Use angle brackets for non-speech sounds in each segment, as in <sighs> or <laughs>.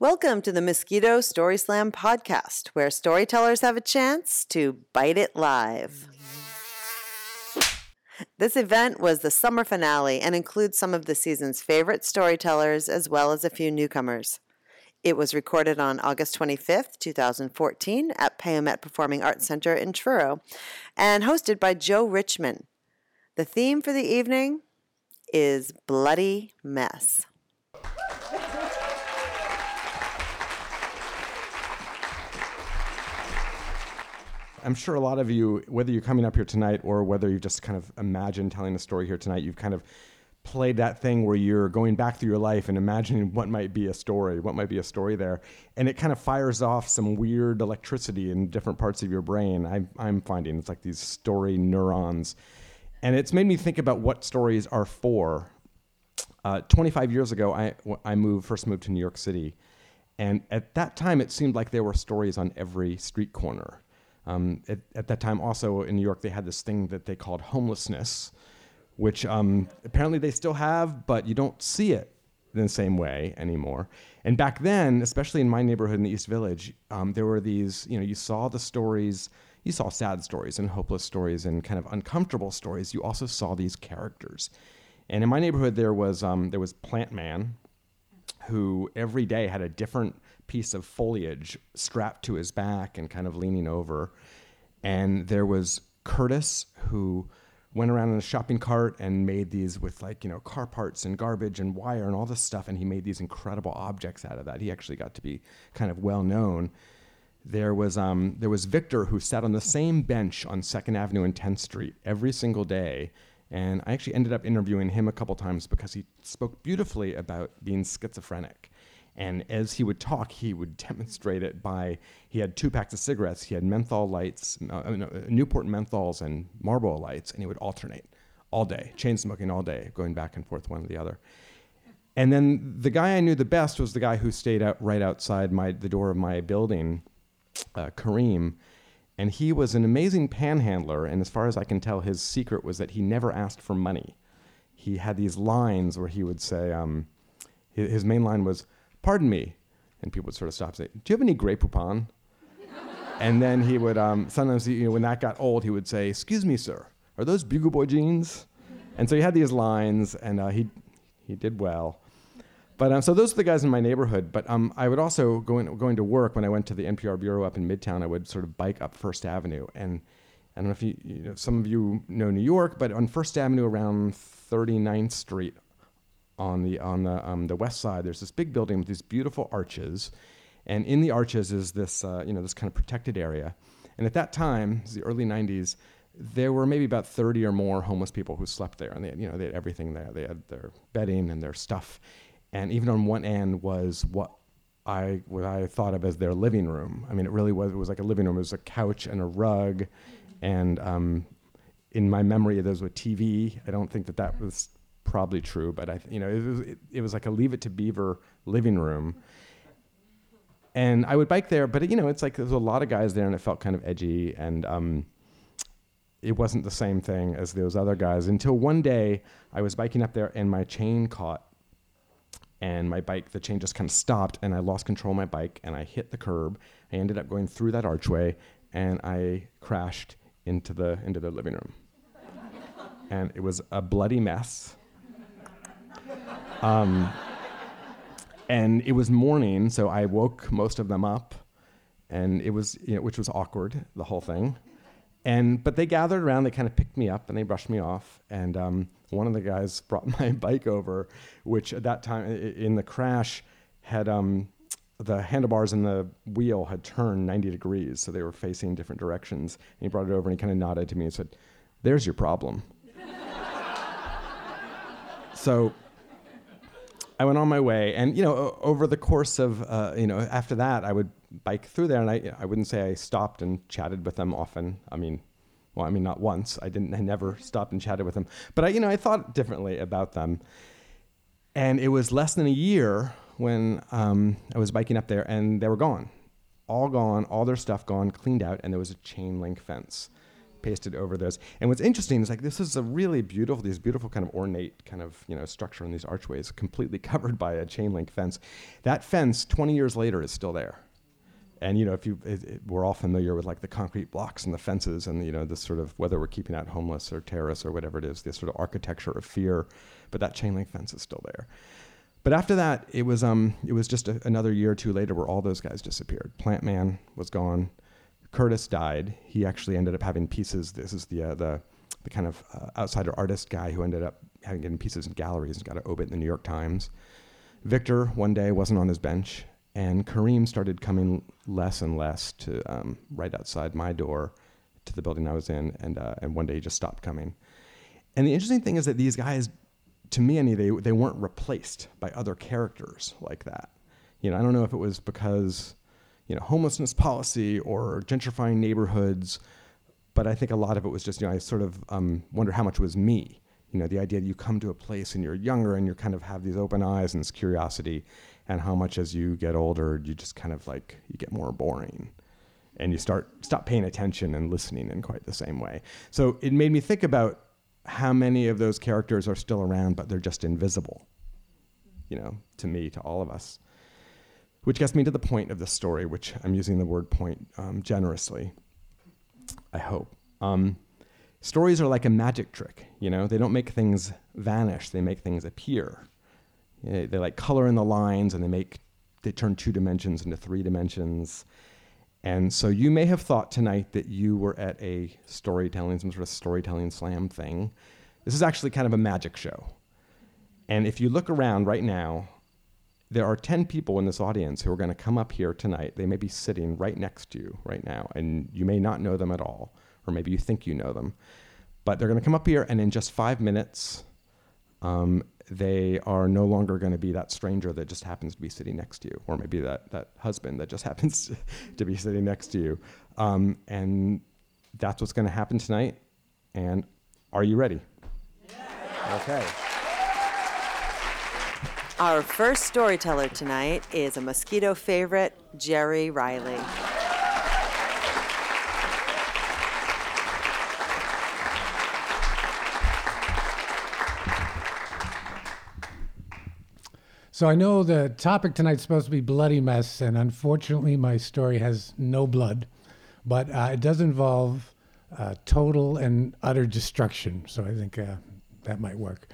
Welcome to the Mosquito Story Slam podcast, where storytellers have a chance to bite it live. This event was the summer finale and includes some of the season's favorite storytellers as well as a few newcomers. It was recorded on August 25th, 2014, at Payomet Performing Arts Center in Truro and hosted by Joe Richman. The theme for the evening is Bloody Mess. I'm sure a lot of you, whether you're coming up here tonight or whether you just kind of imagine telling a story here tonight, you've kind of played that thing where you're going back through your life and imagining what might be a story, what might be a story there. And it kind of fires off some weird electricity in different parts of your brain. I, I'm finding it's like these story neurons. And it's made me think about what stories are for. Uh, 25 years ago, I, I moved, first moved to New York City. And at that time, it seemed like there were stories on every street corner. Um, at, at, that time, also in New York, they had this thing that they called homelessness, which um, apparently they still have, but you don't see it in the same way anymore. And back then, especially in my neighborhood in the East Village, um, there were these, you know, you saw the stories, you saw sad stories and hopeless stories and kind of uncomfortable stories. You also saw these characters. And in my neighborhood, there was, um, there was Plant Man, who every day had a different piece of foliage strapped to his back and kind of leaning over. And there was Curtis, who went around in a shopping cart and made these with like you know car parts and garbage and wire and all this stuff. And he made these incredible objects out of that. He actually got to be kind of well known. There was um, there was victor who sat on the same bench on second avenue and 10th street every single day. And i actually ended up interviewing him a couple times because he spoke beautifully about being schizophrenic and as he would talk, he would <laughs> demonstrate it by he had two packs of cigarettes. He had menthol lights, uh, Newport menthols, and Marlboro lights, and he would alternate all day, chain smoking all day, going back and forth one or the other. And then the guy I knew the best was the guy who stayed out right outside my the door of my building, uh, Kareem. And he was an amazing panhandler. And as far as I can tell, his secret was that he never asked for money. He had these lines where he would say, um, his, his main line was, pardon me. And people would sort of stop and say, do you have any Grey Poupon? and then he would, um, sometimes, he, you know, when that got old, he would say, excuse me, sir, are those Bugle Boy jeans? And so he had these lines, and uh, he, he did well. But um, so those are the guys in my neighborhood. But um, I would also going going to work when I went to the NPR bureau up in Midtown. I would sort of bike up First Avenue, and I don't know if you, you know, some of you know New York, but on First Avenue around 39th Street, on the on the um, the west side. There's this big building with these beautiful arches, and in the arches is this uh, you know this kind of protected area. And at that time, the early '90s, there were maybe about 30 or more homeless people who slept there, and they had, you know they had everything there. They had their bedding and their stuff, and even on one end was what I what I thought of as their living room. I mean, it really was. It was like a living room. It was a couch and a rug, and um, in my memory, there was a TV. I don't think that that was probably true, but I, you know, it was, it, it was like a Leave It to Beaver living room. And I would bike there, but you know, it's like there's a lot of guys there, and it felt kind of edgy, and um, it wasn't the same thing as those other guys. Until one day, I was biking up there, and my chain caught, and my bike, the chain just kind of stopped, and I lost control of my bike, and I hit the curb. I ended up going through that archway, and I crashed into the into the living room, and it was a bloody mess um, and it was morning, so I woke most of them up, and it was, you know, which was awkward, the whole thing. And but they gathered around, they kind of picked me up, and they brushed me off. And um, one of the guys <laughs> brought my bike over, which at that time in the crash had um, the handlebars and the wheel had turned 90 degrees, so they were facing different directions. And he brought it over, and he kind of nodded to me and said, "There's your problem." <laughs> so I went on my way, and you know, over the course of uh, you know, after that, I would bike through there, and I I wouldn't say I stopped and chatted with them often. I mean, well, I mean not once. I didn't. I never stopped and chatted with them, but I you know I thought differently about them. And it was less than a year when um, I was biking up there, and they were gone, all gone, all their stuff gone, cleaned out, and there was a chain link fence pasted over this. And what's interesting is like this is a really beautiful, these beautiful kind of ornate kind of you know structure in these archways, completely <laughs> covered by a chain link fence. That fence, 20 years later, is still there. And you know, if you, it, it, we're all familiar with like the concrete blocks and the fences, and you know, this sort of whether we're keeping out homeless or terrorists or whatever it is, this sort of architecture of fear. But that chain link fence is still there. But after that, it was um, it was just a, another year or two later where all those guys disappeared. Plant Man was gone. Curtis died. He actually ended up having pieces. This is the uh, the the kind of uh, outsider artist guy who ended up having getting pieces in galleries and got an obit in the New York Times. Victor one day wasn't on his bench, and Kareem started coming less and less to um, right outside my door to the building I was in, and uh, and one day he just stopped coming. And the interesting thing is that these guys, to me, any they they weren't replaced by other characters like that. You know, I don't know if it was because you know, homelessness policy or gentrifying neighborhoods. But I think a lot of it was just, you know, I sort of um, wonder how much was me. You know, the idea that you come to a place and you're younger and you kind of have these open eyes and this curiosity, and how much as you get older, you just kind of like, you get more boring and you start stop paying attention and listening in quite the same way. So it made me think about how many of those characters are still around, but they're just invisible. You know, to me, to all of us. Which gets me to the point of the story, which I'm using the word point um, generously. I hope. Um, stories are like a magic trick, you know? They don't make things vanish, they make things appear. they like color in the lines and they make, they turn two dimensions into three dimensions. And so you may have thought tonight that you were at a storytelling, some sort of storytelling slam thing. This is actually kind of a magic show. And if you look around right now, there are 10 people in this audience who are going to come up here tonight. They may be sitting right next to you right now, and you may not know them at all, or maybe you think you know them. But they're going to come up here, and in just five minutes, um, they are no longer going to be that stranger that just happens to be sitting next to you, or maybe that, that husband that just <laughs> happens to be sitting next to you. Um, and that's what's going to happen tonight. And are you ready? Yeah. Okay. Our first storyteller tonight is a mosquito favorite, Jerry Riley. So I know the topic tonight's supposed to be bloody mess, and unfortunately, my story has no blood, but uh, it does involve uh, total and utter destruction. So I think uh, that might work.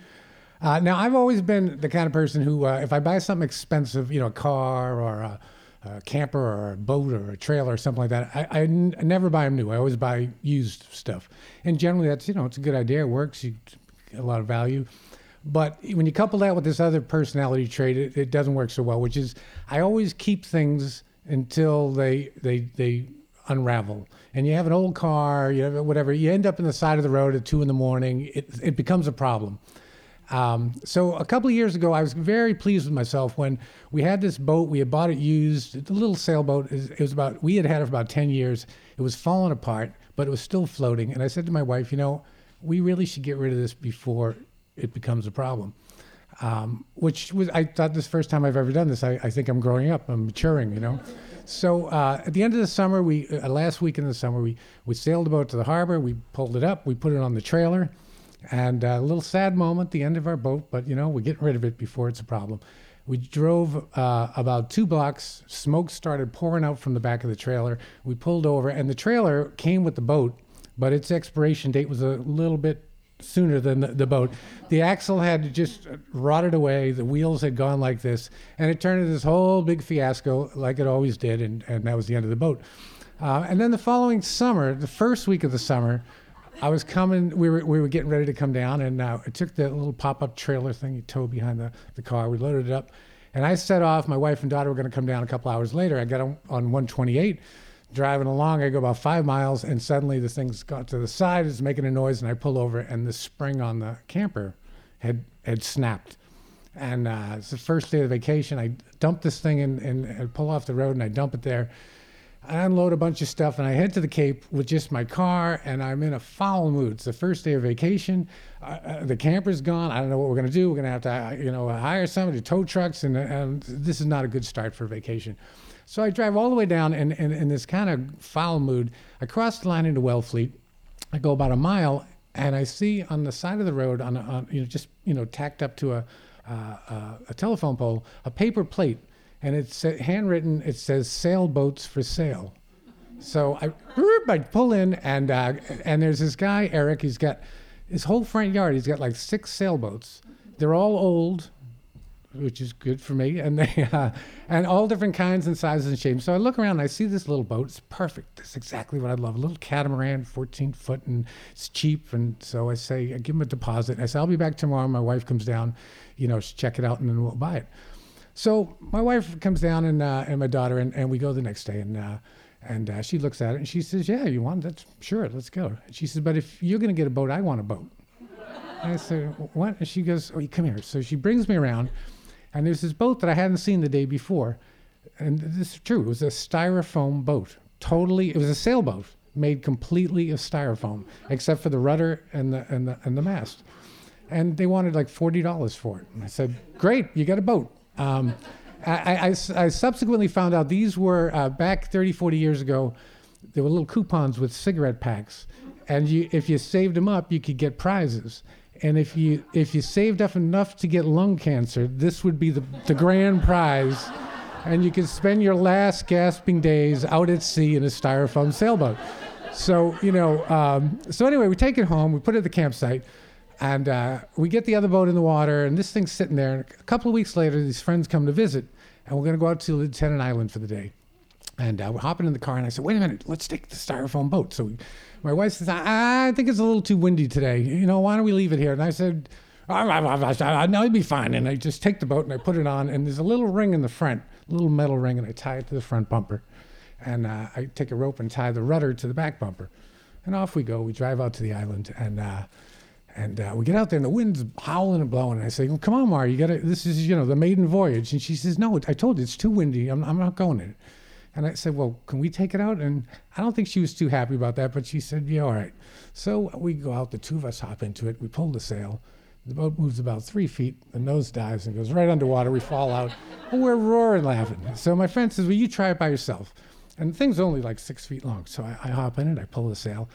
Uh, now, I've always been the kind of person who, uh, if I buy something expensive, you know, a car or a, a, camper or a boat or a trailer or something like that, I, I, n- I never buy them new. I always buy used stuff. And generally, that's, you know, it's a good idea. It works. You get a lot of value. But when you couple that with this other personality trait, it, it doesn't work so well, which is I always keep things until they, they, they unravel. And you have an old car, you have whatever, you end up in the side of the road at two in the morning, it, it becomes a problem. Um, so a couple of years ago, I was very pleased with myself when we had this boat. We had bought it used, a little sailboat. It was about we had had it for about ten years. It was falling apart, but it was still floating. And I said to my wife, you know, we really should get rid of this before it becomes a problem. Um, which was I thought this first time I've ever done this. I, I think I'm growing up. I'm maturing, you know. So uh, at the end of the summer, we uh, last week in the summer, we we sailed the boat to the harbor. We pulled it up. We put it on the trailer. And a little sad moment, the end of our boat, but you know, we're getting rid of it before it's a problem. We drove uh, about two blocks. Smoke started pouring out from the back of the trailer. We pulled over, and the trailer came with the boat, but its expiration date was a little bit sooner than the, the, boat. The axle had just rotted away. The wheels had gone like this, and it turned into this whole big fiasco, like it always did. And, and that was the end of the boat. Uh, and then the following summer, the first week of the summer, I was coming. We were we were getting ready to come down, and uh, I took the little pop up trailer thing you tow behind the, the car. We loaded it up, and I set off. My wife and daughter were going to come down a couple hours later. I got on, on 128, driving along. I go about five miles, and suddenly the thing's got to the side. It's making a noise, and I pull over, and the spring on the camper had had snapped. And uh, it's the first day of the vacation. I dump this thing and, and pull off the road, and I dump it there I unload a bunch of stuff and I head to the Cape with just my car and I'm in a foul mood. It's the first day of vacation. Uh, the camper's gone. I don't know what we're going to do. We're going to have to, uh, you know, hire somebody to tow trucks and, and this is not a good start for vacation. So I drive all the way down and in, this kind of foul mood. I cross the line into Wellfleet I go about a mile, and I see on the side of the road, on, on you know, just you know, tacked up to a uh, uh, a telephone pole, a paper plate, and it's handwritten. It says "sailboats for sale." So I, I pull in, and uh, and there's this guy Eric. He's got his whole front yard. He's got like six sailboats. They're all old, which is good for me, and they <laughs> uh, and all different kinds and sizes and shapes. So I look around, and I see this little boat. It's perfect. It's exactly what I love. A little catamaran, 14 foot, and it's cheap. And so I say, I give him a deposit. I say, I'll be back tomorrow. My wife comes down, you know, check it out, and then we'll buy it. So my wife comes down, and uh, and my daughter, and, and we go the next day, and. Uh, and uh, she looks at it and she says, "Yeah, you want that? Sure, let's go." And she says, "But if you're going to get a boat, I want a boat." I said, "What?" And she goes, "Oh, come here." So she brings me around, and there's this boat that I hadn't seen the day before, and this is true. It was a styrofoam boat. Totally, it was a sailboat made completely of styrofoam, except for the rudder and the and the and the mast. And they wanted like forty dollars for it. And I said, "Great, you got a boat." Um, I, I, I, subsequently found out these were uh, back 30, 40 years ago. There were little coupons with cigarette packs, and you, if you saved them up, you could get prizes. And if you if you saved up enough to get lung cancer, this would be the, the grand prize, and you could spend your last gasping days out at sea in a styrofoam sailboat. So you know. Um, so anyway, we take it home. We put it at the campsite. And uh, we get the other boat in the water, and this thing's sitting there. And a couple of weeks later, these friends come to visit, and we're going to go out to Lieutenant Island for the day. And uh, we're hopping in the car, and I said, "Wait a minute, let's take the styrofoam boat." So we, my wife says, I, "I think it's a little too windy today. You know, why don't we leave it here?" And I said, "I know it'd be fine." And I just take the boat and I put it on, and there's a little ring in the front, a little metal ring, and I tie it to the front bumper, and uh, I take a rope and tie the rudder to the back bumper, and off we go. We drive out to the island, and uh, and uh, we get out there, and the wind's howling and blowing. And I say, well, "Come on, Mar, you got to. This is, you know, the maiden voyage." And she says, "No, I told you it's too windy. I'm, I'm not going in it." And I said, "Well, can we take it out?" And I don't think she was too happy about that, but she said, "Yeah, all right." So we go out. The two of us hop into it. We pull the sail. The boat moves about three feet. The nose dives and goes right underwater. We fall out. and we're roaring laughing. So my friend says, "Well, you try it by yourself." And the thing's only like six feet long. So I, I hop in it. I pull the sail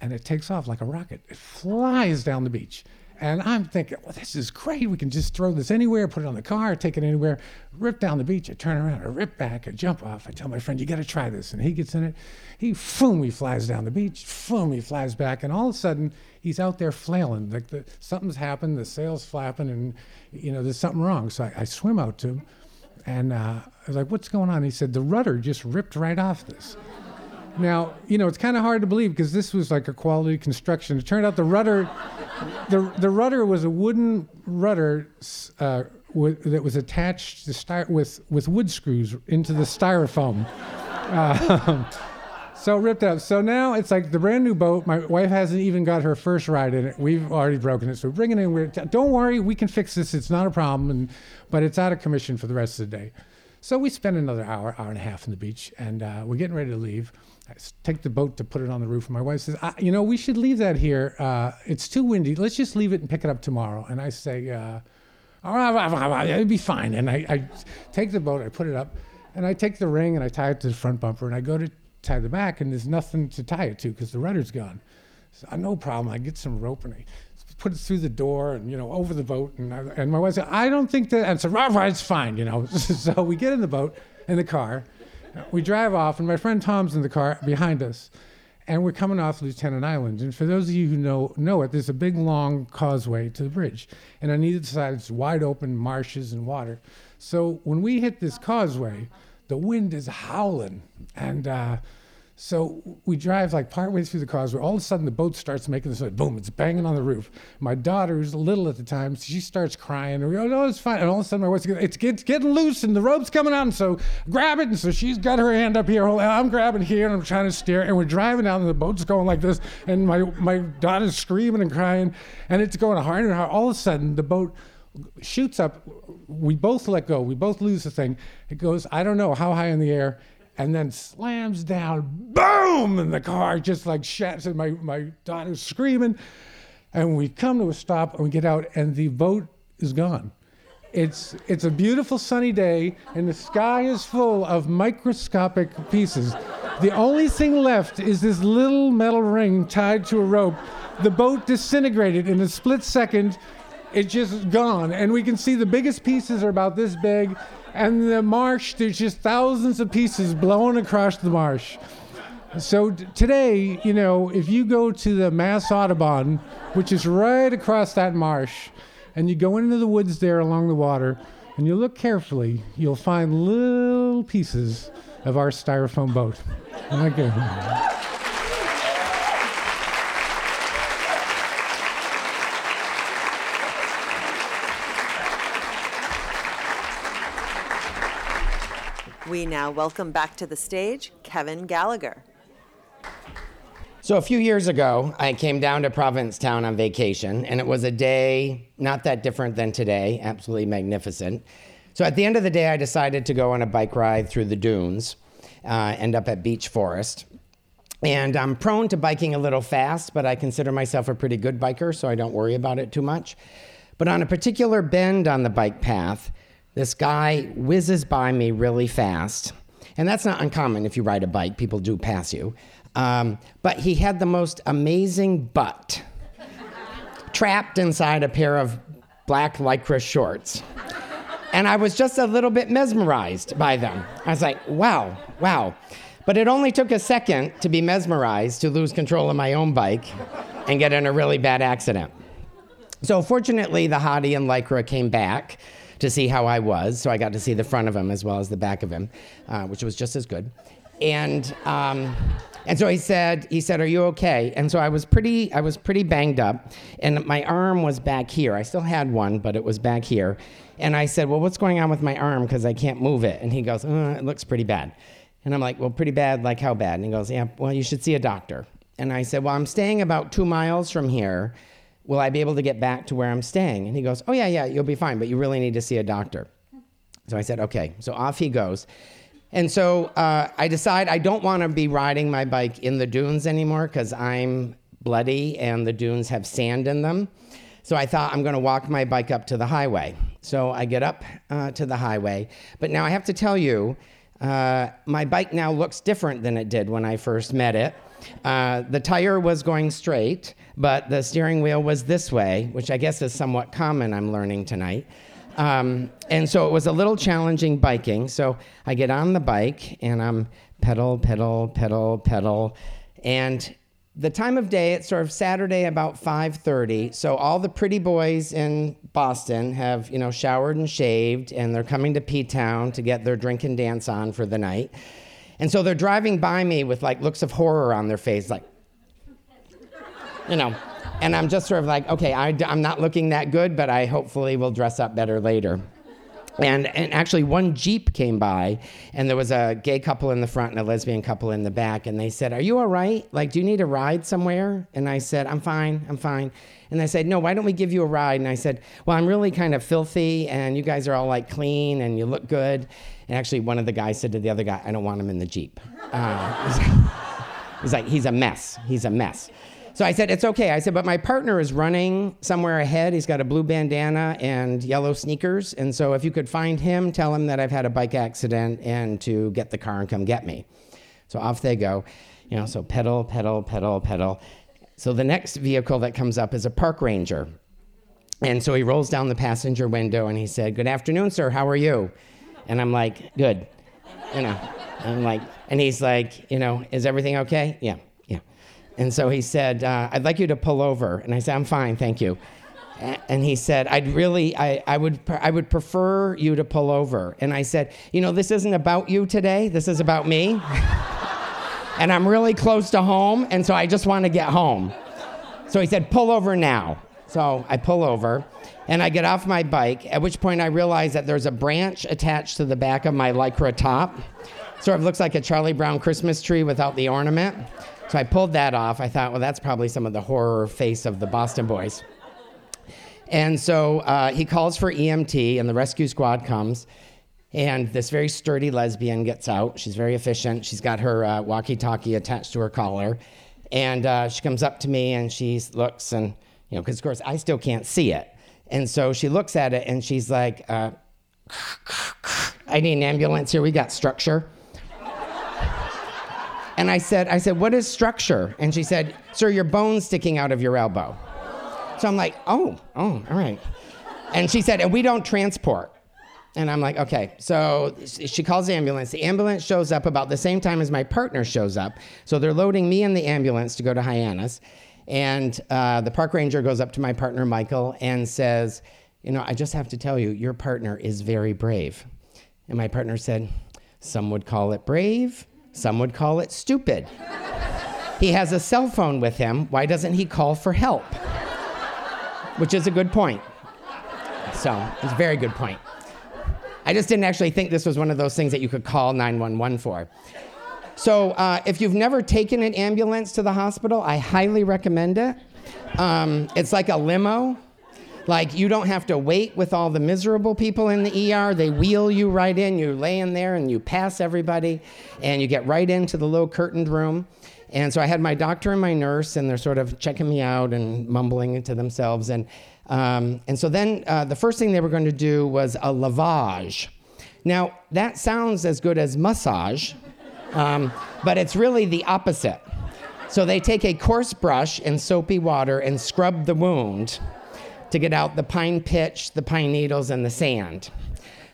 and it takes off like a rocket. It flies down the beach. And I'm thinking, well, this is great. We can just throw this anywhere, put it on the car, take it anywhere, rip down the beach. I turn around, I rip back, I jump off. I tell my friend, you got to try this. And he gets in it. He, boom, he flies down the beach. Boom, he flies back. And all of a sudden, he's out there flailing. Like the, something's happened, the sail's flapping, and, you know, there's something wrong. So I, I swim out to him. And uh, I was like, what's going on? He said, the rudder just ripped right off this. Now, you know, it's kind of hard to believe because this was like a quality construction. It turned out the rudder, the, the rudder was a wooden rudder uh, with, that was attached to sty- with, with wood screws into the styrofoam. Uh, so ripped up. So now it's like the brand new boat. My wife hasn't even got her first ride in it. We've already broken it. So bring it in. We're t- don't worry, we can fix this. It's not a problem. And, but it's out of commission for the rest of the day. So we spend another hour, hour and a half on the beach, and uh, we're getting ready to leave. I take the boat to put it on the roof. And my wife says, you know, we should leave that here. Uh, it's too windy. Let's just leave it and pick it up tomorrow. And I say, uh, it'll be fine. And I, I, take the boat, I put it up, and I take the ring and I tie it to the front bumper. And I go to tie the back, and there's nothing to tie it to because the rudder's gone. So, no problem. I get some rope and I put it through the door and you know over the boat. And I, and my wife said, I don't think that. And so, right, it's fine. You know. <laughs> so we get in the boat in the car we drive off, and my friend Tom's in the car behind us, and we're coming off Lieutenant Island. And for those of you who know know it, there's a big long causeway to the bridge, and on either side it's wide open marshes and water. So when we hit this causeway, the wind is howling, and uh, so we drive like partway through the causeway. All of a sudden, the boat starts making this noise. Boom! It's banging on the roof. My daughter, who's little at the time, she starts crying. And we go, "No, it's fine." And all of a sudden, my wife's it's, it's getting loose, and the rope's coming out. And so grab it. And so she's got her hand up here. Uh, I'm grabbing here, and I'm trying to steer. And we're driving down, and the boat's going like this. And my my daughter's screaming and crying, and it's going harder and harder. All of a sudden, the boat shoots up. We both let go. We both lose the thing. It goes, I don't know how high in the air and then slams down, boom, and the car just like shatters. And my, my daughter's screaming. And we come to a stop and we get out, and the boat is gone. It's, it's a beautiful sunny day, and the sky is full of microscopic pieces. The only thing left is this little metal ring tied to a rope. The boat disintegrated in a split second. It's just gone. And we can see the biggest pieces are about this big. And the marsh, there's just thousands of pieces blowing across the marsh. So t- today, you know, if you go to the Mass Audubon, which is right across that marsh, and you go into the woods there along the water, and you look carefully, you'll find little pieces of our styrofoam boat. Okay. We now welcome back to the stage Kevin Gallagher. So a few years ago, I came down to Provincetown on vacation, and it was a day not that different than today, absolutely magnificent. So at the end of the day, I decided to go on a bike ride through the dunes, uh, end up at Beech Forest. And I'm prone to biking a little fast, but I consider myself a pretty good biker, so I don't worry about it too much. But on a particular bend on the bike path, this guy whizzes by me really fast. And that's not uncommon if you ride a bike, people do pass you. Um, but he had the most amazing butt trapped inside a pair of black lycra shorts. And I was just a little bit mesmerized by them. I was like, wow, wow. But it only took a second to be mesmerized to lose control of my own bike and get in a really bad accident. So, fortunately, the hottie and Lycra came back to see how I was. So, I got to see the front of him as well as the back of him, uh, which was just as good. And, um, and so he said, he said, "Are you okay?" And so I was pretty, I was pretty banged up, and my arm was back here. I still had one, but it was back here. And I said, "Well, what's going on with my arm? Because I can't move it." And he goes, uh, "It looks pretty bad." And I'm like, "Well, pretty bad. Like how bad?" And he goes, "Yeah, well, you should see a doctor." And I said, "Well, I'm staying about two miles from here. Will I be able to get back to where I'm staying?" And he goes, "Oh yeah, yeah, you'll be fine, but you really need to see a doctor." So I said, "Okay." So off he goes. And so uh, I decide I don't want to be riding my bike in the dunes anymore because I'm bloody and the dunes have sand in them. So I thought I'm going to walk my bike up to the highway. So I get up uh, to the highway. But now I have to tell you, uh, my bike now looks different than it did when I first met it. Uh, the tire was going straight, but the steering wheel was this way, which I guess is somewhat common, I'm learning tonight. Um, and so it was a little challenging biking. So I get on the bike and I'm pedal, pedal, pedal, pedal. And the time of day, it's sort of Saturday about 5:30. So all the pretty boys in Boston have, you know, showered and shaved, and they're coming to P Town to get their drink and dance on for the night. And so they're driving by me with like looks of horror on their face, like, you know. And I'm just sort of like, okay, I, am not looking that good, but I hopefully will dress up better later. And, and actually, one Jeep came by, and there was a gay couple in the front and a lesbian couple in the back. And they said, Are you all right? Like, do you need a ride somewhere? And I said, I'm fine, I'm fine. And they said, No, why don't we give you a ride? And I said, Well, I'm really kind of filthy, and you guys are all like clean, and you look good. And actually, one of the guys said to the other guy, I don't want him in the Jeep. Uh, <laughs> he's like, He's a mess. He's a mess. So I said, It's okay. I said, But my partner is running somewhere ahead. He's got a blue bandana and yellow sneakers. And so if you could find him, tell him that I've had a bike accident and to get the car and come get me. So off they go. You know, so pedal, pedal, pedal, pedal. So the next vehicle that comes up is a park ranger. And so he rolls down the passenger window and he said, Good afternoon, sir. How are you? And I'm like, Good. You know, I'm like, and he's like, You know, is everything okay? Yeah. And so he said, uh, I'd like you to pull over. And I said, I'm fine, thank you. And he said, I'd really, I, I, would, I would prefer you to pull over. And I said, You know, this isn't about you today, this is about me. <laughs> and I'm really close to home, and so I just want to get home. So he said, Pull over now. So I pull over and I get off my bike, at which point I realize that there's a branch attached to the back of my Lycra top. Sort of looks like a Charlie Brown Christmas tree without the ornament. So I pulled that off. I thought, well, that's probably some of the horror face of the Boston boys. And so uh, he calls for EMT, and the rescue squad comes. And this very sturdy lesbian gets out. She's very efficient. She's got her uh, walkie talkie attached to her collar. And uh, she comes up to me and she looks, and, you know, because of course I still can't see it. And so she looks at it and she's like, uh, I need an ambulance here. We got structure. And I said, I said, what is structure? And she said, sir, your bone's sticking out of your elbow. So I'm like, oh, oh, all right. And she said, and we don't transport. And I'm like, okay. So she calls the ambulance. The ambulance shows up about the same time as my partner shows up. So they're loading me in the ambulance to go to Hyannis. And uh, the park ranger goes up to my partner, Michael, and says, You know, I just have to tell you, your partner is very brave. And my partner said, Some would call it brave, some would call it stupid. he has a cell phone with him. Why doesn't he call for help? Which is a good point. So, it's a very good point. I just didn't actually think this was one of those things that you could call 911 for. So, uh, if you've never taken an ambulance to the hospital, I highly recommend it. Um, it's like a limo. Like, you don't have to wait with all the miserable people in the ER. They wheel you right in. You lay in there and you pass everybody, and you get right into the low curtained room. And so I had my doctor and my nurse, and they're sort of checking me out and mumbling to themselves. And, um, and so then uh, the first thing they were going to do was a lavage. Now, that sounds as good as massage, um, but it's really the opposite. So they take a coarse brush and soapy water and scrub the wound to get out the pine pitch, the pine needles, and the sand.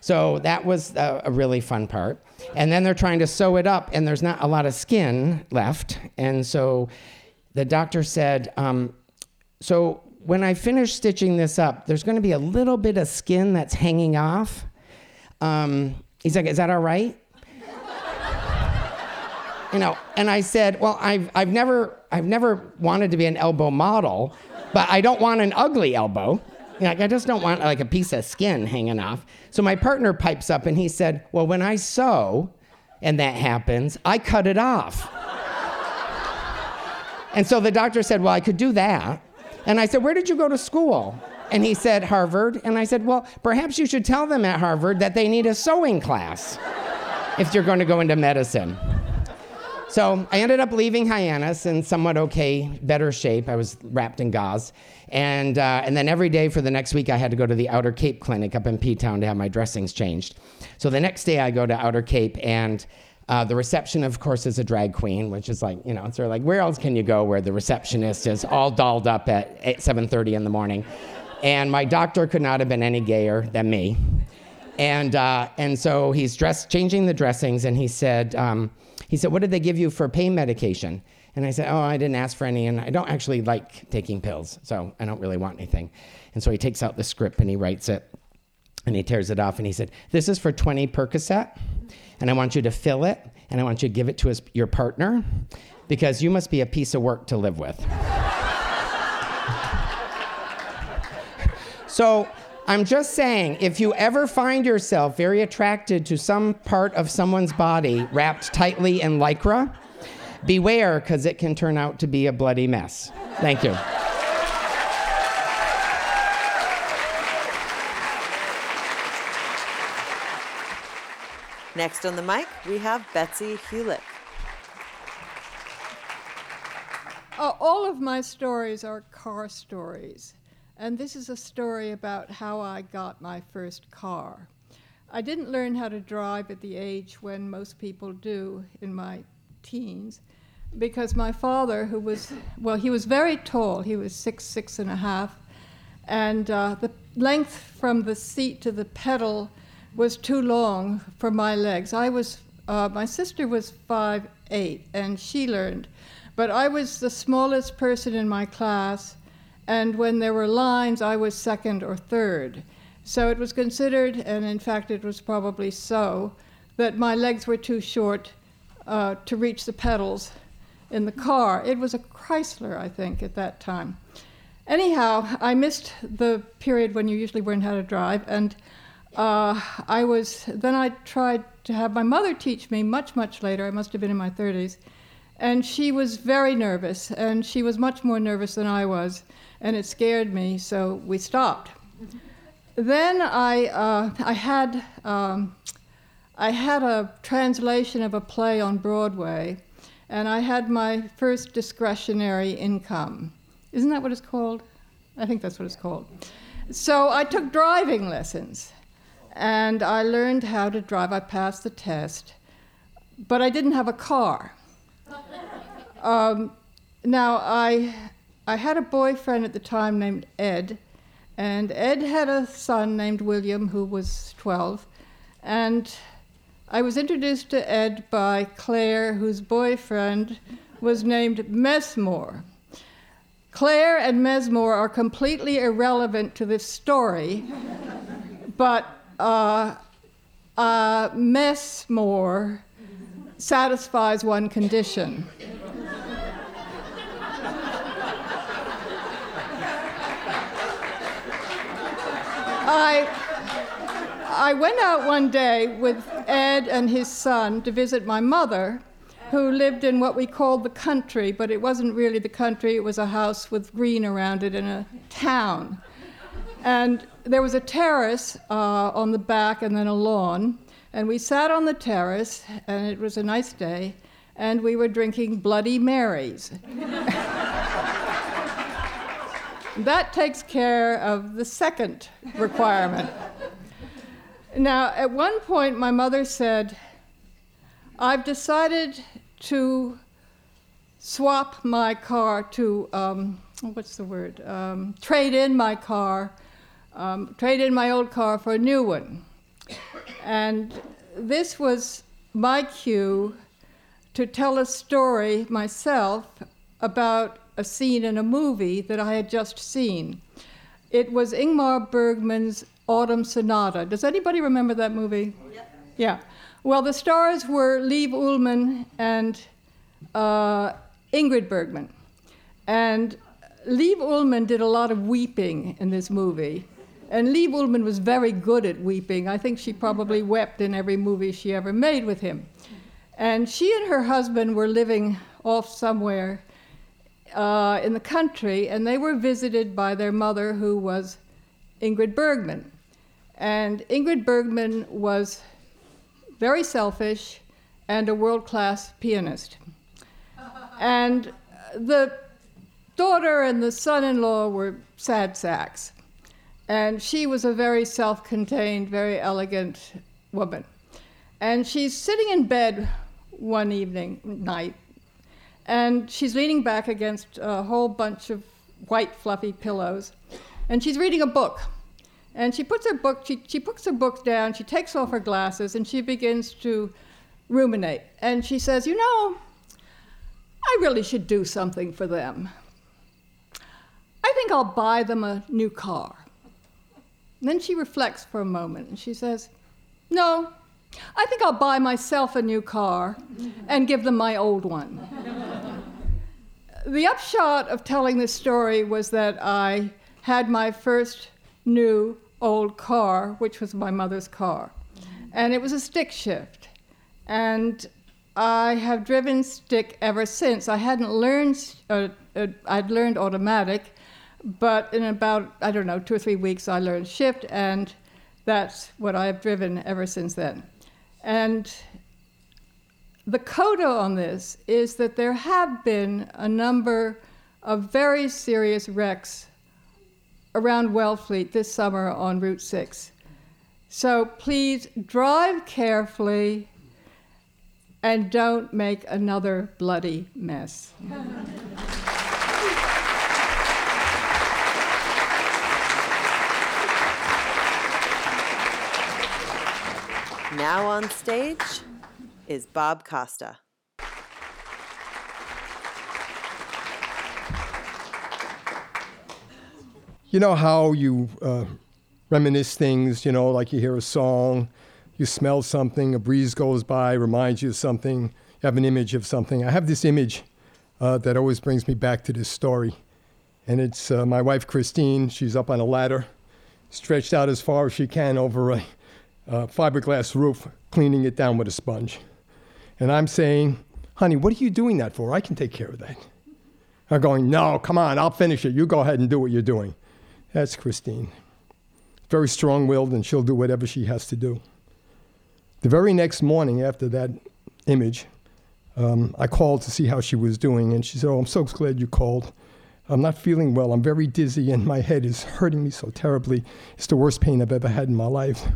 So that was a, a, really fun part. And then they're trying to sew it up, and there's not a lot of skin left. And so the doctor said, um, So when I finish stitching this up, there's going to be a little bit of skin that's hanging off. Um, he's like, Is that all right? <laughs> you know, and I said, Well, I've, I've, never, I've never wanted to be an elbow model, but I don't want an ugly elbow. Like, I just don't want like a piece of skin hanging off. So my partner pipes up and he said, Well, when I sew and that happens, I cut it off. and so the doctor said, Well, I could do that. And I said, Where did you go to school? And he said, Harvard. And I said, Well, perhaps you should tell them at Harvard that they need a sewing class if you're going to go into medicine. So I ended up leaving Hyannis in somewhat okay, better shape. I was wrapped in gauze. And, uh, and then every day for the next week, I had to go to the Outer Cape Clinic up in P Town to have my dressings changed. So the next day, I go to Outer Cape, and uh, the reception, of course, is a drag queen, which is like, you know, it's sort of like, where else can you go where the receptionist is all dolled up at 7.30 in the morning? And my doctor could not have been any gayer than me. And, uh, and so he's dressed, changing the dressings, and he said, um, he said, What did they give you for pain medication? And I said, Oh, I didn't ask for any, and I don't actually like taking pills, so I don't really want anything. And so he takes out the script and he writes it and he tears it off and he said, This is for 20 Percocet, and I want you to fill it and I want you to give it to his, your partner because you must be a piece of work to live with. <laughs> so I'm just saying, if you ever find yourself very attracted to some part of someone's body wrapped tightly in lycra, beware because it can turn out to be a bloody mess. Thank you. Next on the mic, we have Betsy Hewlett. Uh, all of my stories are car stories. And this is a story about how I got my first car. I didn't learn how to drive at the age when most people do in my teens because my father, who was, well, he was very tall, he was six, six and a half, and uh, the length from the seat to the pedal was too long for my legs. I was, uh, my sister was five, eight, and she learned, but I was the smallest person in my class and when there were lines, I was second or third. So it was considered, and in fact it was probably so, that my legs were too short uh, to reach the pedals in the car. It was a Chrysler, I think, at that time. Anyhow, I missed the period when you usually learn how to drive, and uh, I was then I tried to have my mother teach me much, much later. I must have been in my 30s, and she was very nervous, and she was much more nervous than I was and it scared me, so we stopped. Then I, uh, I, had, um, I had a translation of a play on Broadway, and I had my first discretionary income. Isn't that what it's called? I think that's what it's called. So I took driving lessons, and I learned how to drive. I passed the test, but I didn't have a car. <laughs> Um, now, I, I had a boyfriend at the time named Ed, and Ed had a son named William who was 12. And I was introduced to Ed by Claire, whose boyfriend was named Mesmore. Claire and Mesmore are completely irrelevant to this story, <laughs> but uh, uh, Messmore satisfies one condition. I, I went out one day with Ed and his son to visit my mother, who lived in what we called the country, but it wasn't really the country, it was a house with green around it in a town. And there was a terrace uh, on the back and then a lawn. And we sat on the terrace, and it was a nice day, and we were drinking Bloody Marys. <laughs> that takes care of the second requirement. Now, at one point, my mother said, I've decided to swap my car to, um, what's the word? Um, trade in my car, um, trade in my old car for a new one. And this was my cue to tell a story myself about a scene in a movie that I had just seen. It was Ingmar Bergman's Autumn Sonata. Does anybody remember that movie? Yeah. Well, the stars were Liv Ullmann and uh, Ingrid Bergman. And Liv Ullmann did a lot of weeping in this movie. And Liv Ullmann was very good at weeping. I think she probably <laughs> wept in every movie she ever made with him. And she and her husband were living off somewhere uh, in the country, and they were visited by their mother, who was Ingrid Bergman. And Ingrid Bergman was very selfish and a world class pianist. And the daughter and the son in law were sad sacks. And she was a very self contained, very elegant woman. And she's sitting in bed one evening, night, and she's leaning back against a whole bunch of white, fluffy pillows. And she's reading a book. And she puts her book, she, she puts her book down, she takes off her glasses, and she begins to ruminate. And she says, You know, I really should do something for them. I think I'll buy them a new car. Then she reflects for a moment and she says, No, I think I'll buy myself a new car and give them my old one. the upshot of telling this story was that I had my first new old car, which was my mother's car. And it was a stick shift. And I have driven stick ever since. I hadn't learned, uh, uh, I'd learned automatic, but in about, I don't know, two or three weeks, I learned shift, and that's what I've driven ever since then. And the coda on this is that there have been a number of very serious wrecks around Wellfleet this summer on Route 6. So please drive carefully and don't make another bloody mess. <laughs> Now on stage is Bob Costa. You know how you uh, reminisce things, you know, like you hear a song, you smell something, a breeze goes by, reminds you of something, you have an image of something. I have this image uh, that always brings me back to this story. And it's uh, my wife, Christine. She's up on a ladder, stretched out as far as she can over a fiberglass roof, cleaning it down with a sponge. And I'm saying, honey, what are you doing that for? I can take care of that. I'm going, no, come on, I'll finish it. You go ahead and do what you're doing. That's Christine. Very strong willed, and she'll do whatever she has to do. The very next morning after that image, um, I called to see how she was doing, and she said, Oh, I'm so glad you called. I'm not feeling well. I'm very dizzy, and my head is hurting me so terribly. It's the worst pain I've ever had in my life.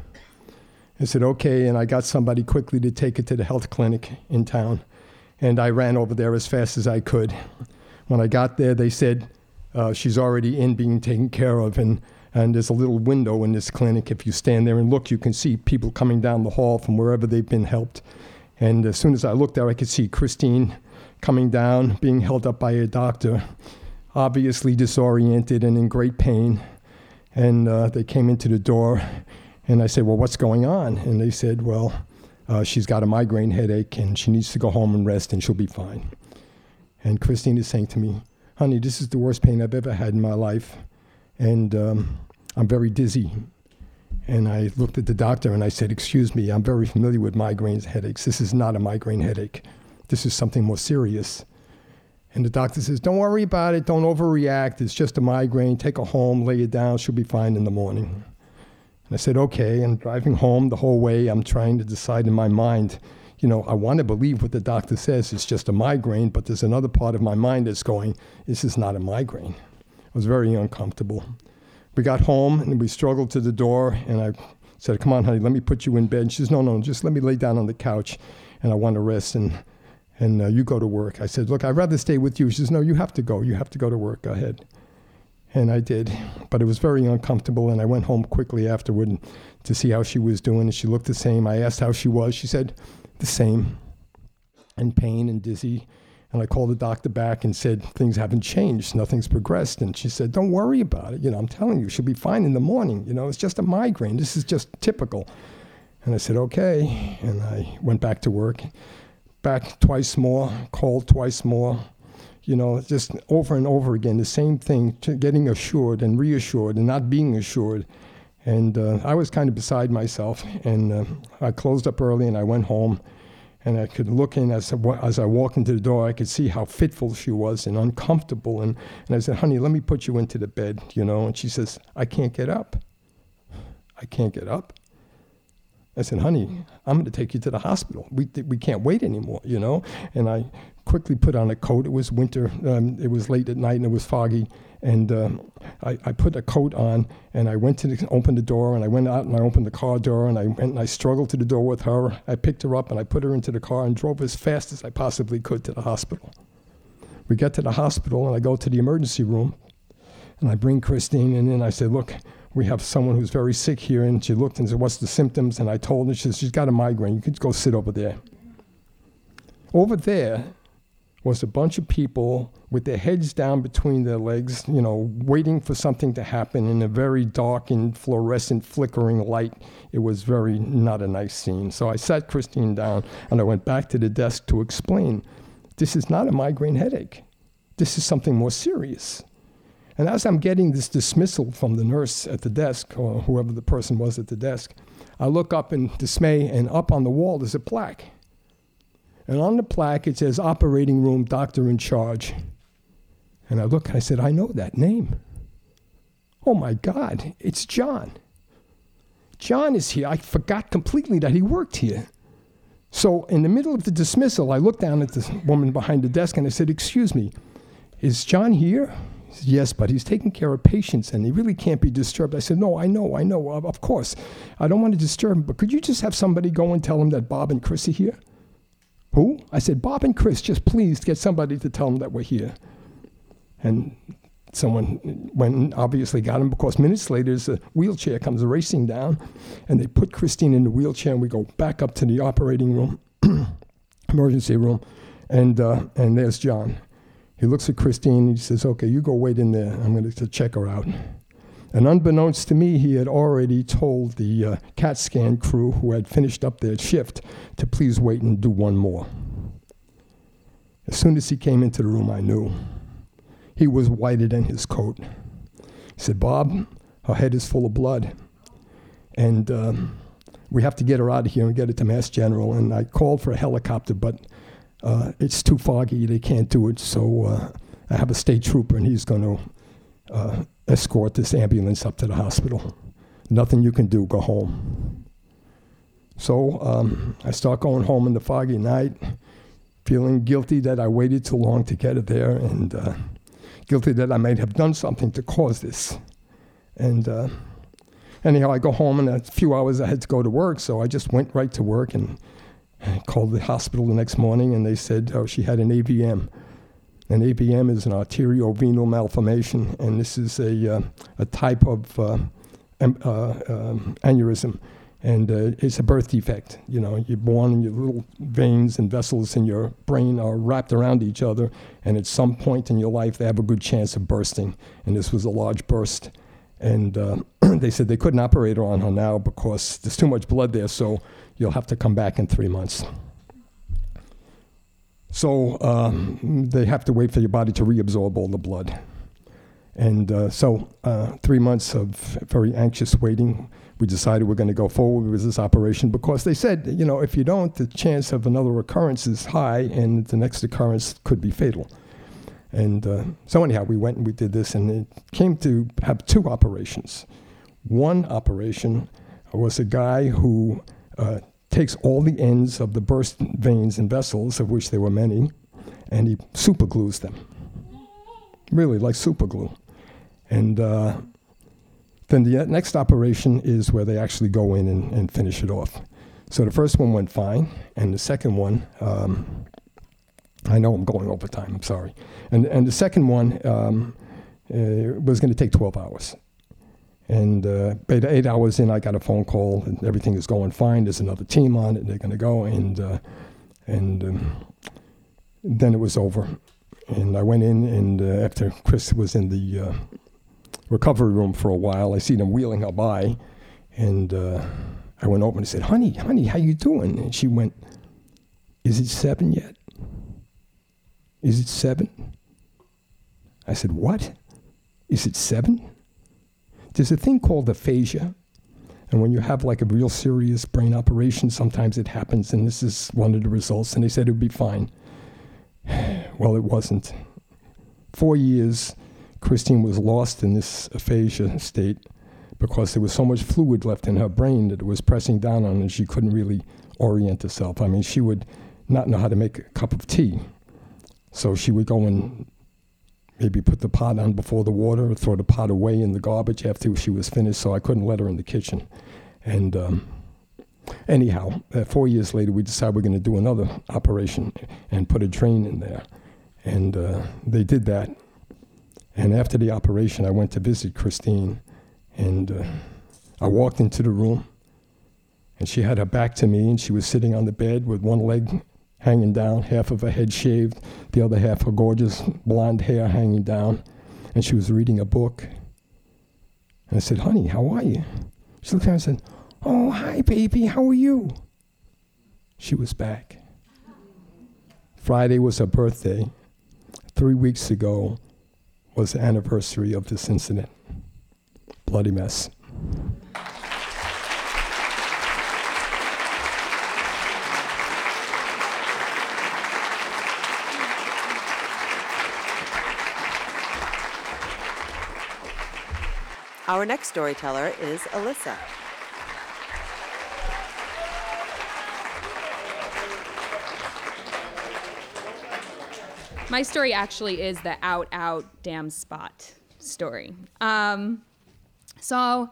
I said, okay, and I got somebody quickly to take it to the health clinic in town. And I ran over there as fast as I could. When I got there, they said uh, she's already in being taken care of. And, and there's a little window in this clinic. If you stand there and look, you can see people coming down the hall from wherever they've been helped. And as soon as I looked there, I could see Christine coming down, being held up by a doctor, obviously disoriented and in great pain. And uh, they came into the door, and I said, Well, what's going on? And they said, Well, uh, she's got a migraine headache and she needs to go home and rest and she'll be fine. And Christine is saying to me, Honey, this is the worst pain I've ever had in my life. And um, I'm very dizzy. And I looked at the doctor and I said, Excuse me, I'm very familiar with migraines, headaches. This is not a migraine headache. This is something more serious. And the doctor says, Don't worry about it. Don't overreact. It's just a migraine. Take her home, lay it down. She'll be fine in the morning. And I said, Okay. And driving home the whole way, I'm trying to decide in my mind, you know, I want to believe what the doctor says. It's just a migraine, but there's another part of my mind that's going, This is not a migraine. I was very uncomfortable. We got home and we struggled to the door, and I said, Come on, honey, let me put you in bed. And She says, No, no, just let me lay down on the couch, and I want to rest. And and uh, you go to work. I said, Look, I'd rather stay with you. She says, No, you have to go. You have to go to work. Go ahead. And I did. But it was very uncomfortable. And I went home quickly afterward to see how she was doing. And she looked the same. I asked how she was. She said, The same. And pain and dizzy. And I called the doctor back and said, Things haven't changed. Nothing's progressed. And she said, Don't worry about it. You know, I'm telling you, she'll be fine in the morning. You know, it's just a migraine. This is just typical. And I said, Okay. And I went back to work back twice more, called twice more. You know, just over and over again, the same thing, getting assured and reassured and not being assured. And uh, I was kind of beside myself. And uh, I closed up early and I went home. And I could look in as, as I walked into the door, I could see how fitful she was and uncomfortable. And, and I said, honey, let me put you into the bed, you know. And she says, I can't get up. I can't get up. I said, honey, I'm going to take you to the hospital. We, we can't wait anymore, you know? And I quickly put on a coat. It was winter. Um, it was late at night and it was foggy. And um, I, I, put a coat on and I went to open the door and I went out and I opened the car door and I went and I struggled to the door with her. I picked her up and I put her into the car and drove as fast as I possibly could to the hospital. We get to the hospital and I go to the emergency room and I bring Christine in and I said, look, we have someone who's very sick here. And she looked and said, What's the symptoms? And I told her, she said, She's got a migraine. You could go sit over there. Over there was a bunch of people with their heads down between their legs, you know, waiting for something to happen in a very dark and fluorescent flickering light. It was very not a nice scene. So I sat Christine down and I went back to the desk to explain this is not a migraine headache. This is something more serious. And as I'm getting this dismissal from the nurse at the desk, or whoever the person was at the desk, I look up in dismay, and up on the wall there's a plaque. And on the plaque it says Operating Room Doctor in Charge. And I look and I said, I know that name. Oh my God, it's John. John is here. I forgot completely that he worked here. So, in the middle of the dismissal, I looked down at the woman behind the desk and I said, Excuse me, is John here? He said, yes, but he's taking care of patients and he really can't be disturbed. I said, no, I know, I know, of, course. I don't want to disturb him, but could you just have somebody go and tell him that Bob and Chris are here? Who? I said, Bob and Chris, just please get somebody to tell them that we're here. And someone went and obviously got him because minutes later, a wheelchair comes racing down and they put Christine in the wheelchair and we go back up to the operating room, <clears throat> emergency room, and, uh, and there's John. He looks at Christine and he says, Okay, you go wait in there. I'm going to check her out. And unbeknownst to me, he had already told the uh, CAT scan crew who had finished up their shift to please wait and do one more. As soon as he came into the room, I knew. He was whiter than his coat. He said, Bob, her head is full of blood. And um, we have to get her out of here and get her to Mass General. And I called for a helicopter, but uh, it's too foggy, they can't do it. So uh, I have a state trooper, and he's going to uh, escort this ambulance up to the hospital. Nothing you can do, go home. So um, I start going home in the foggy night, feeling guilty that I waited too long to get it there, and uh, guilty that I might have done something to cause this. And uh, anyhow, I go home, and a few hours I had to go to work, so I just went right to work and called the hospital the next morning and they said oh, she had an AVM. An AVM is an arteriovenous malformation, and this is a, uh, a type of uh, uh, um, aneurysm. And uh, it's a birth defect. You know, you're born and your little veins and vessels in your brain are wrapped around each other, and at some point in your life, they have a good chance of bursting. And this was a large burst. And uh, <clears throat> they said they couldn't operate on her now because there's too much blood there, so you'll have to come back in three months. So um, they have to wait for your body to reabsorb all the blood. And uh, so, uh, three months of very anxious waiting, we decided we're going to go forward with this operation because they said, you know, if you don't, the chance of another recurrence is high, and the next occurrence could be fatal. And uh, so, anyhow, we went and we did this, and it came to have two operations. One operation was a guy who uh, takes all the ends of the burst veins and vessels, of which there were many, and he superglues them. Really, like superglue. And uh, then the next operation is where they actually go in and, and, finish it off. So the first one went fine, and the second one, um, I know I'm going over time, I'm sorry. And, and the second one um, uh, was going to take 12 hours. And uh, eight, eight, hours in, I got a phone call, and everything is going fine. There's another team on it, they're going to go. And, uh, and um, then it was over. And I went in, and uh, after Chris was in the uh, recovery room for a while. I seen him wheeling her by, and uh, I went over and said, "Honey, honey, how you doing?" And she went, "Is it seven yet? Is it seven? I said, "What? Is it seven? There's a thing called aphasia." And when you have like a real serious brain operation, sometimes it happens, and this is one of the results. And they said it would be fine. <sighs> well, it wasn't. Four years Christine was lost in this aphasia state because there was so much fluid left in her brain that it was pressing down on her and she couldn't really orient herself. I mean, she would not know how to make a cup of tea. So she would go and maybe put the pot on before the water or throw the pot away in the garbage after she was finished, so I couldn't let her in the kitchen. And um, anyhow, uh, four years later, we decided we're going to do another operation and put a drain in there. And uh, they did that. And after the operation, I went to visit Christine, and uh, I walked into the room, and she had her back to me, and she was sitting on the bed with one leg hanging down, half of her head shaved, the other half her gorgeous blonde hair hanging down, and she was reading a book. And I said, Honey, how are you? She looked at me and said, Oh, hi, baby, how are you? She was back. Friday was her birthday. Three weeks ago, was the anniversary of this incident. Bloody mess. Our next storyteller is Alyssa. My story actually is the out, out, damn spot story. Um, so,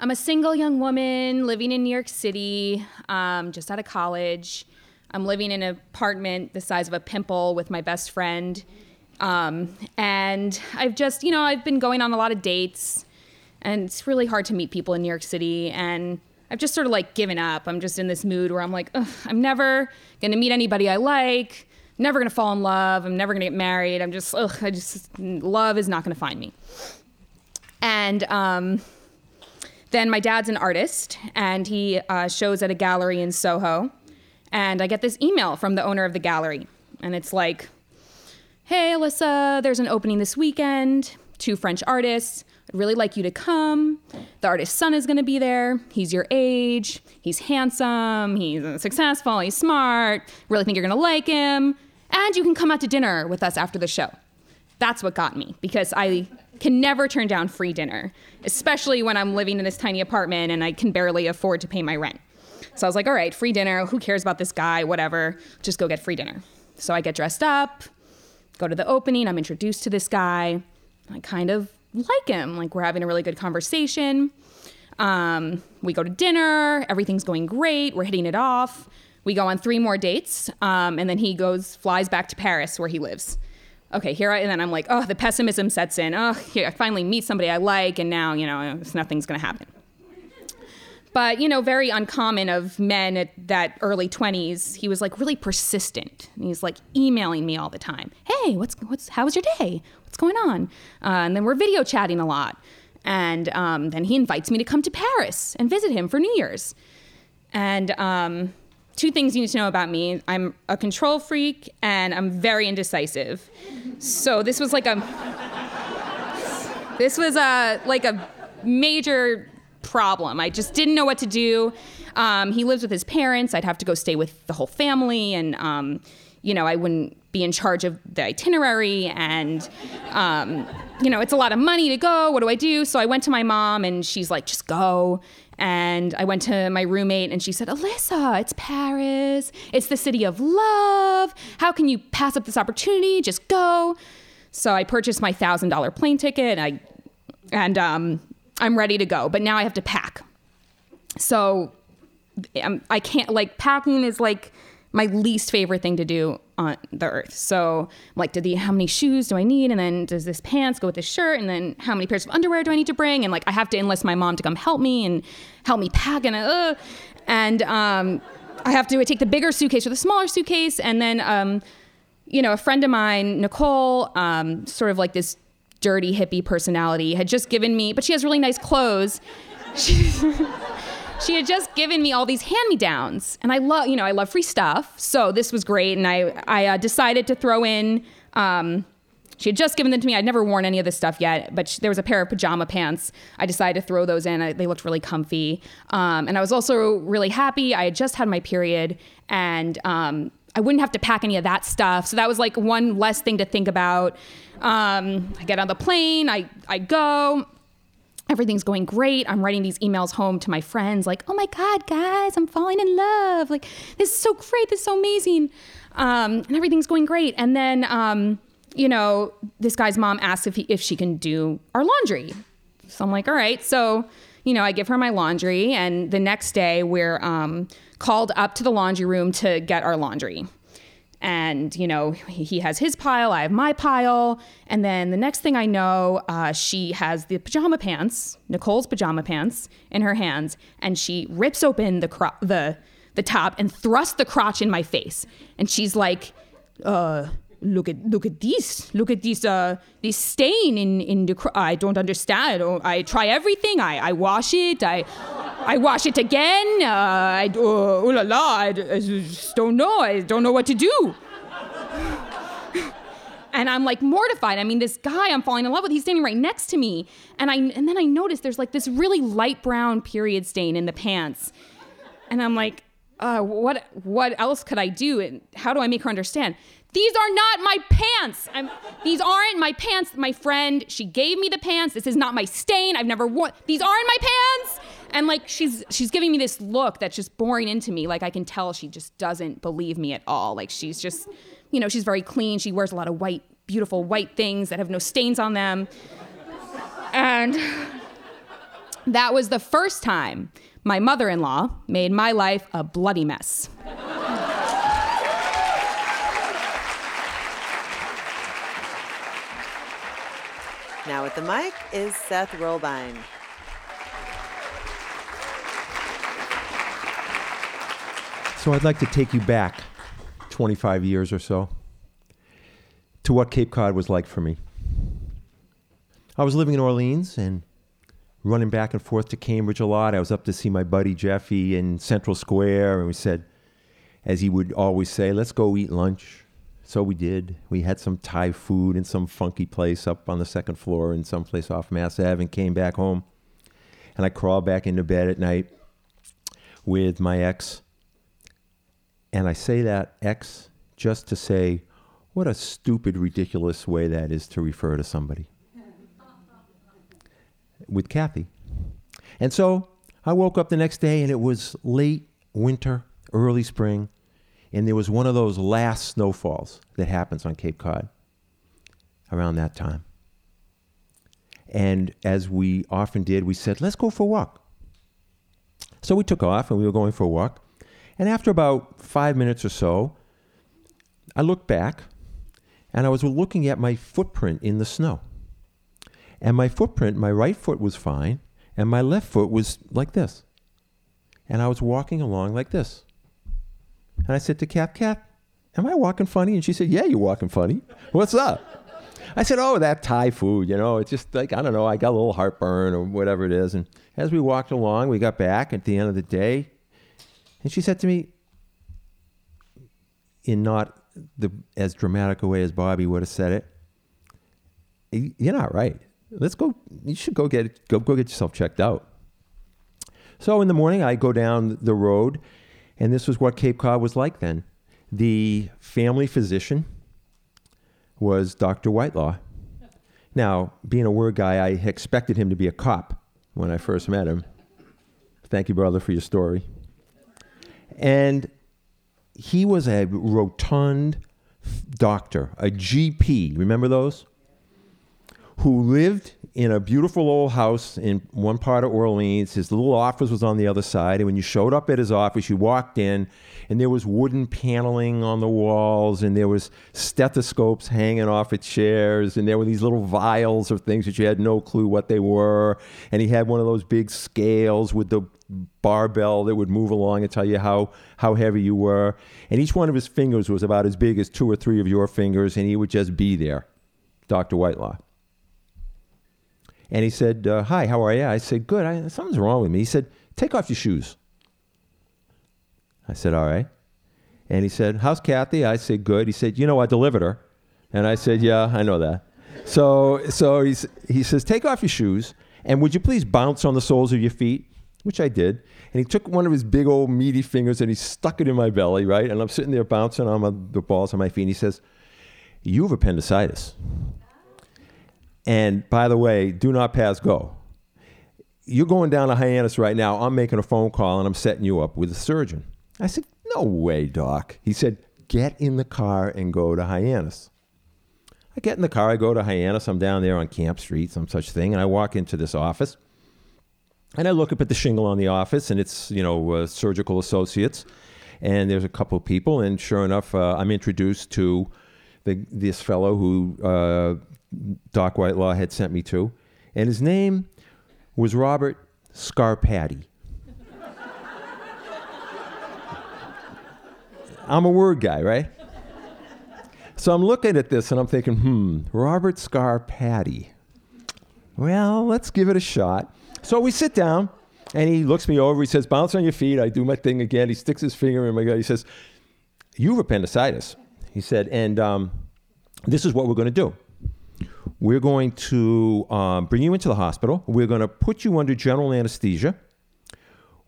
I'm a single young woman living in New York City, um, just out of college. I'm living in an apartment the size of a pimple with my best friend. Um, and I've just, you know, I've been going on a lot of dates, and it's really hard to meet people in New York City. And I've just sort of like given up. I'm just in this mood where I'm like, I'm never gonna meet anybody I like never gonna fall in love. I'm never gonna get married. I'm just, ugh, I just, love is not gonna find me. And um, then my dad's an artist, and he uh, shows at a gallery in Soho. And I get this email from the owner of the gallery, and it's like, "Hey, Alyssa, there's an opening this weekend. Two French artists. I'd really like you to come. The artist's son is going to be there. He's your age. He's handsome. He's successful. He's smart. Really think you're going to like him and you can come out to dinner with us after the show. That's what got me because I can never turn down free dinner, especially when I'm living in this tiny apartment and I can barely afford to pay my rent. So I was like, all right, free dinner. Who cares about this guy? Whatever. Just go get free dinner. So I get dressed up, go to the opening. I'm introduced to this guy. I kind of like him. Like we're having a really good conversation. Um, we go to dinner. Everything's going great. We're hitting it off. We go on three more dates, um, and then he goes, flies back to Paris where he lives. Okay, here I, and then I'm like, oh, the pessimism sets in. Oh, here, I finally meet somebody I like, and now, you know, nothing's gonna happen. But, you know, very uncommon of men at that early 20s, he was like really persistent. And he's like emailing me all the time. Hey, what's, what's, how was your day? What's going on? Uh, and then we're video chatting a lot. And um, then he invites me to come to Paris and visit him for New Year's. And um, two things you need to know about me I'm a control freak and I'm very indecisive. So this was like a. This was a like a major problem. I just didn't know what to do. Um, he lives with his parents. I'd have to go stay with the whole family, and um, you know, I wouldn't be in charge of the itinerary. And um, you know, it's a lot of money to go. What do I do? So I went to my mom, and she's like, "Just go." And I went to my roommate, and she said, "Alyssa, it's Paris. It's the city of love. How can you pass up this opportunity? Just go." So I purchased my thousand dollar plane ticket. And I and um, I'm ready to go, but now I have to pack. So um, I can't, like, packing is like my least favorite thing to do on the earth. So I'm like, do the, how many shoes do I need? And then does this pants go with this shirt? And then how many pairs of underwear do I need to bring? And like, I have to enlist my mom to come help me and help me pack. And, uh, and um, I have to I take the bigger suitcase or the smaller suitcase. And then, um, you know, a friend of mine, Nicole, um, sort of like this dirty hippie personality, had just given me, but she has really nice clothes. <laughs> She, she had just given me all these hand-me-downs, and I love, you know, I love free stuff. So this was great, and I, I uh, decided to throw in. Um, she had just given them to me. I'd never worn any of this stuff yet, but she, there was a pair of pajama pants. I decided to throw those in. I, they looked really comfy, um, and I was also really happy. I had just had my period, and um, I wouldn't have to pack any of that stuff. So that was like one less thing to think about. Um, I get on the plane, I, I go. Everything's going great. I'm writing these emails home to my friends, like, oh my God, guys, I'm falling in love. Like, this is so great. This is so amazing. Um, and everything's going great. And then, um, you know, this guy's mom asks if, he, if she can do our laundry. So I'm like, all right. So, you know, I give her my laundry. And the next day, we're um, called up to the laundry room to get our laundry and you know he has his pile i have my pile. And then the next thing i know uh, she has the pajama pants nicole's pajama pants in her hands and she rips open the cro- the the top and thrusts the crotch in my face. And she's like uh, look at look at this look at this uh this stain in in the cr- i don't understand i try everything i i wash it i I wash it again. Uh, I, uh, oh la la, I, I just don't know. I don't know what to do. and I'm like mortified. I mean, this guy I'm falling in love with, he's standing right next to me. And I and then I notice there's like this really light brown period stain in the pants. And I'm like, uh, what what else could I do? And how do I make her understand? These are not my pants. I'm, these aren't my pants. My friend, she gave me the pants. This is not my stain. I've never worn. These aren't my pants and like she's she's giving me this look that's just boring into me like i can tell she just doesn't believe me at all like she's just you know she's very clean she wears a lot of white beautiful white things that have no stains on them and that was the first time my mother-in-law made my life a bloody mess Now at the mic is Seth Rolbein. So I'd like to take you back 25 years or so to what Cape Cod was like for me. I was living in Orleans and running back and forth to Cambridge a lot. I was up to see my buddy Jeffy in Central Square, and we said, as he would always say, let's go eat lunch. So we did. We had some Thai food in some funky place up on the second floor in some place off Mass Ave and came back home. And I crawled back into bed at night with my ex and I say that ex just to say, what a stupid, ridiculous way that is to refer to somebody. With Kathy. And so I woke up the next day and it was late winter, early spring, and there was one of those last snowfalls that happens on Cape Cod around that time. And as we often did, we said, let's go for a walk. So we took off and we were going for a walk. And after about five minutes or so, I looked back and I was looking at my footprint in the snow. And my footprint, my right foot was fine, and my left foot was like this. And I was walking along like this. And I said to Cap, Cap, am I walking funny? And she said, Yeah, you're walking funny. What's up? I said, Oh, that Thai food, you know, it's just like, I don't know, I got a little heartburn or whatever it is. And as we walked along, we got back at the end of the day. And she said to me, in not the as dramatic a way as Bobby would have said it, you're not right. Let's go. You should go get go go get yourself checked out. So in the morning, I go down the road, and this was what Cape Cod was like then. The family physician was Dr. Whitelaw. Now, being a word guy, I expected him to be a cop when I first met him. Thank you, brother, for your story. And he was a rotund doctor, a GP. Remember those? Who lived in a beautiful old house in one part of Orleans. His little office was on the other side. And when you showed up at his office, you walked in, and there was wooden paneling on the walls, and there was stethoscopes hanging off of chairs, and there were these little vials of things that you had no clue what they were. And he had one of those big scales with the barbell that would move along and tell you how, how heavy you were. And each one of his fingers was about as big as two or three of your fingers, and he would just be there, Dr. Whitelaw. And he said, uh, Hi, how are you? I said, Good. I, something's wrong with me. He said, Take off your shoes. I said, All right. And he said, How's Kathy? I said, Good. He said, You know, I delivered her. And I said, Yeah, I know that. So, so he's, he says, Take off your shoes. And would you please bounce on the soles of your feet? Which I did. And he took one of his big old meaty fingers and he stuck it in my belly, right? And I'm sitting there bouncing on my, the balls on my feet. And he says, You have appendicitis. And by the way, do not pass go. You're going down to Hyannis right now. I'm making a phone call and I'm setting you up with a surgeon. I said, No way, doc. He said, Get in the car and go to Hyannis. I get in the car, I go to Hyannis. I'm down there on Camp Street, some such thing, and I walk into this office. And I look up at the shingle on the office, and it's, you know, uh, surgical associates. And there's a couple of people, and sure enough, uh, I'm introduced to the, this fellow who uh, Doc Whitelaw had sent me to, and his name was Robert Scarpati. <laughs> I'm a word guy, right? So I'm looking at this and I'm thinking, hmm, Robert Scarpati. Well, let's give it a shot. So we sit down and he looks me over. He says, bounce on your feet. I do my thing again. He sticks his finger in my gut. He says, you have appendicitis. He said, and um, this is what we're going to do. We're going to um, bring you into the hospital. We're going to put you under general anesthesia.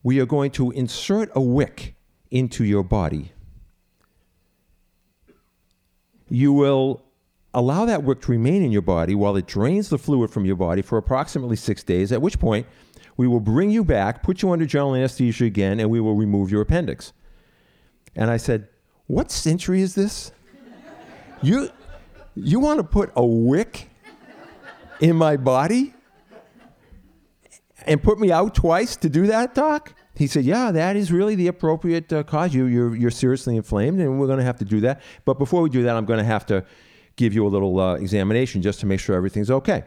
We are going to insert a wick into your body. You will allow that wick to remain in your body while it drains the fluid from your body for approximately six days, at which point we will bring you back, put you under general anesthesia again, and we will remove your appendix. And I said, What century is this? You, you want to put a wick in my body and put me out twice to do that, doc? He said, "Yeah, that is really the appropriate uh, cause. You, you're you're seriously inflamed, and we're going to have to do that. But before we do that, I'm going to have to give you a little uh, examination just to make sure everything's okay."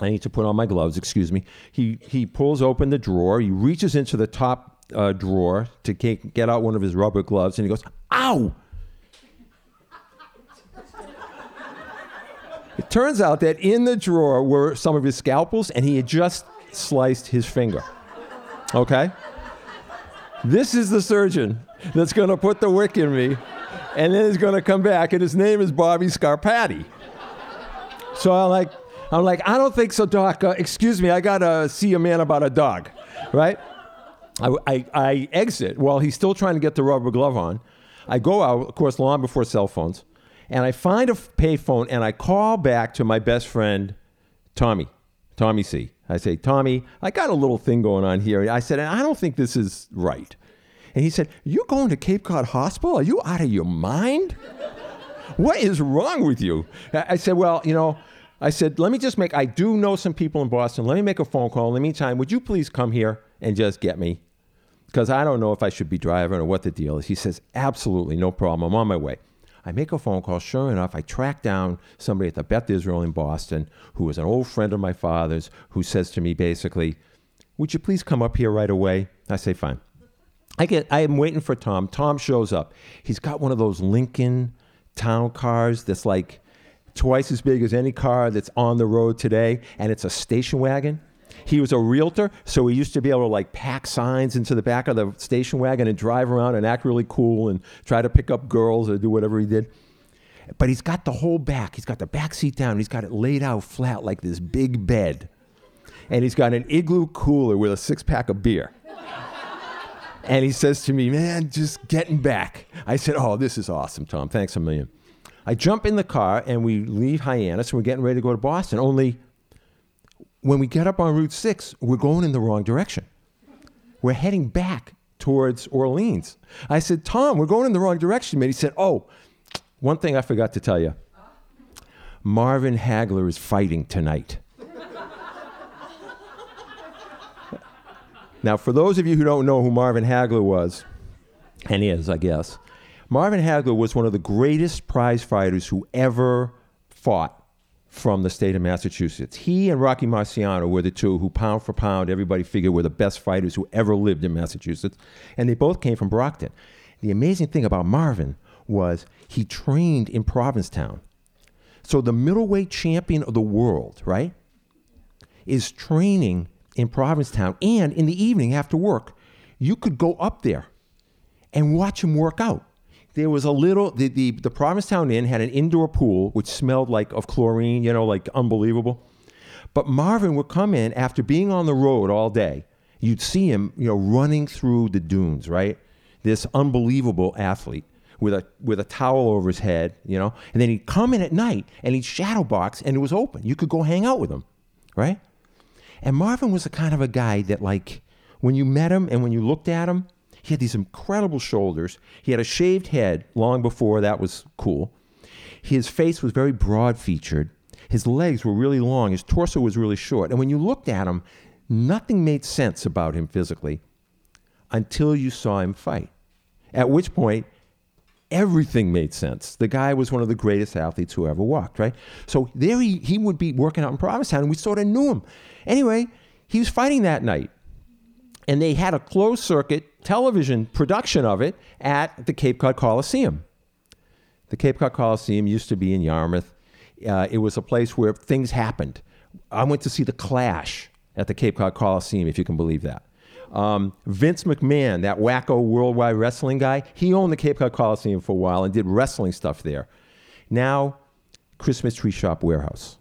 I need to put on my gloves. Excuse me. He he pulls open the drawer. He reaches into the top uh, drawer to get out one of his rubber gloves, and he goes, "Ow!" It turns out that in the drawer were some of his scalpels, and he had just sliced his finger. Okay? This is the surgeon that's going to put the wick in me, and then he's going to come back, and his name is Bobby Scarpati. So I'm like, I'm like, I don't think so, doc. Uh, excuse me, I got to see a man about a dog, right? I, I, I exit while he's still trying to get the rubber glove on. I go out, of course, long before cell phones and I find a payphone and I call back to my best friend, Tommy, Tommy C. I say, Tommy, I got a little thing going on here. I said, and I don't think this is right. And he said, You're going to Cape Cod Hospital? Are you out of your mind? what is wrong with you? I said, Well, you know, I said, Let me just make, I do know some people in Boston. Let me make a phone call. In the meantime, would you please come here and just get me? because I don't know if I should be driving or what the deal is. He says, Absolutely, no problem. I'm on my way. I make a phone call. Sure enough, I track down somebody at the Beth Israel in Boston who was an old friend of my father's who says to me basically, Would you please come up here right away? I say, Fine. I get I am waiting for Tom. Tom shows up. He's got one of those Lincoln town cars that's like twice as big as any car that's on the road today, and it's a station wagon. He was a realtor, so he used to be able to like pack signs into the back of the station wagon and drive around and act really cool and try to pick up girls or do whatever he did. But he's got the whole back. He's got the back seat down. He's got it laid out flat like this big bed. And he's got an igloo cooler with a six pack of beer. And he says to me, Man, just getting back. I said, Oh, this is awesome, Tom. Thanks a million. I jump in the car and we leave Hyannis and we're getting ready to go to Boston. Only when we get up on Route 6, we're going in the wrong direction. We're heading back towards Orleans. I said, Tom, we're going in the wrong direction, man. He said, Oh, one thing I forgot to tell you Marvin Hagler is fighting tonight. Now, for those of you who don't know who Marvin Hagler was, and is, I guess, Marvin Hagler was one of the greatest prize fighters who ever fought from the state of Massachusetts. He and Rocky Marciano were the two who, pound for pound, everybody figured were the best fighters who ever lived in Massachusetts, and they both came from Brockton. The amazing thing about Marvin was he trained in Provincetown. So the middleweight champion of the world, right, is training in Provincetown. And in the evening after work, you could go up there and watch him work out. There was a little, the, the, the Provincetown Inn had an indoor pool which smelled like of chlorine, you know, like unbelievable. But Marvin would come in after being on the road all day. You'd see him, you know, running through the dunes, right? This unbelievable athlete with a with a towel over his head, you know. And then he'd come in at night and he'd shadow box and it was open. You could go hang out with him, right? And Marvin was the kind of a guy that, like, when you met him and when you looked at him, he had these incredible shoulders. He had a shaved head long before that was cool. His face was very broad featured. His legs were really long. His torso was really short. And when you looked at him, nothing made sense about him physically until you saw him fight. At which point, everything made sense. The guy was one of the greatest athletes who ever walked, right? So there he, he would be working out in Provincetown, and we sort of knew him. Anyway, he was fighting that night. And they had a closed circuit television production of it at the Cape Cod Coliseum. The Cape Cod Coliseum used to be in Yarmouth. Uh, it was a place where things happened. I went to see The Clash at the Cape Cod Coliseum, if you can believe that. Um, Vince McMahon, that wacko worldwide wrestling guy, he owned the Cape Cod Coliseum for a while and did wrestling stuff there. Now, Christmas Tree Shop Warehouse.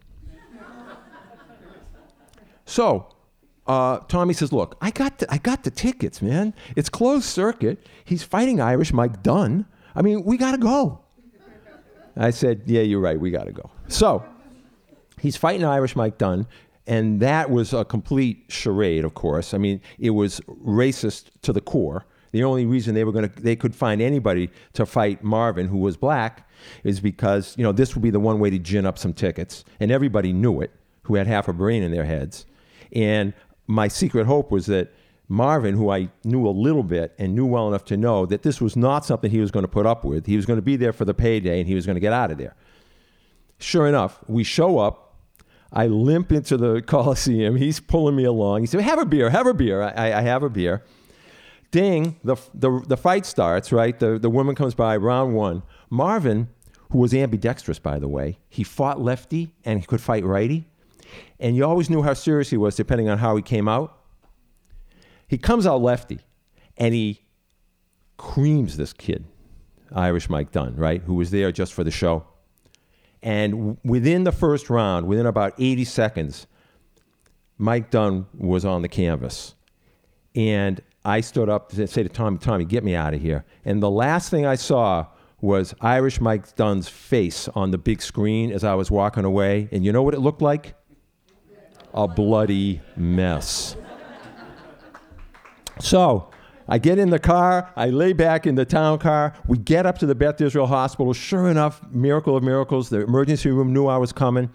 so, uh, Tommy says, "Look, I got the, I got the tickets, man. It's closed circuit. He's fighting Irish Mike Dunn. I mean, we got to go." I said, "Yeah, you're right. We got to go." So, he's fighting Irish Mike Dunn and that was a complete charade, of course. I mean, it was racist to the core. The only reason they were going to they could find anybody to fight Marvin, who was black, is because you know this would be the one way to gin up some tickets, and everybody knew it, who had half a brain in their heads. And my secret hope was that Marvin, who I knew a little bit and knew well enough to know that this was not something he was going to put up with. He was going to be there for the payday, and he was going to get out of there. Sure enough, we show up I limp into the <laughs> Coliseum. He's pulling me along. He said, Have a beer, have a beer. I, I have a beer. Ding, the, the, the fight starts, right? The, the woman comes by, round one. Marvin, who was ambidextrous, by the way, he fought lefty and he could fight righty. And you always knew how serious he was depending on how he came out. He comes out lefty and he creams this kid, Irish Mike Dunn, right? Who was there just for the show. And within the first round, within about 80 seconds, Mike Dunn was on the canvas. And I stood up to say to Tommy, Tommy, get me out of here. And the last thing I saw was Irish Mike Dunn's face on the big screen as I was walking away. And you know what it looked like? A bloody mess. So I get in the car, I lay back in the town car. We get up to the Beth Israel Hospital. Sure enough, miracle of miracles, the emergency room knew I was coming.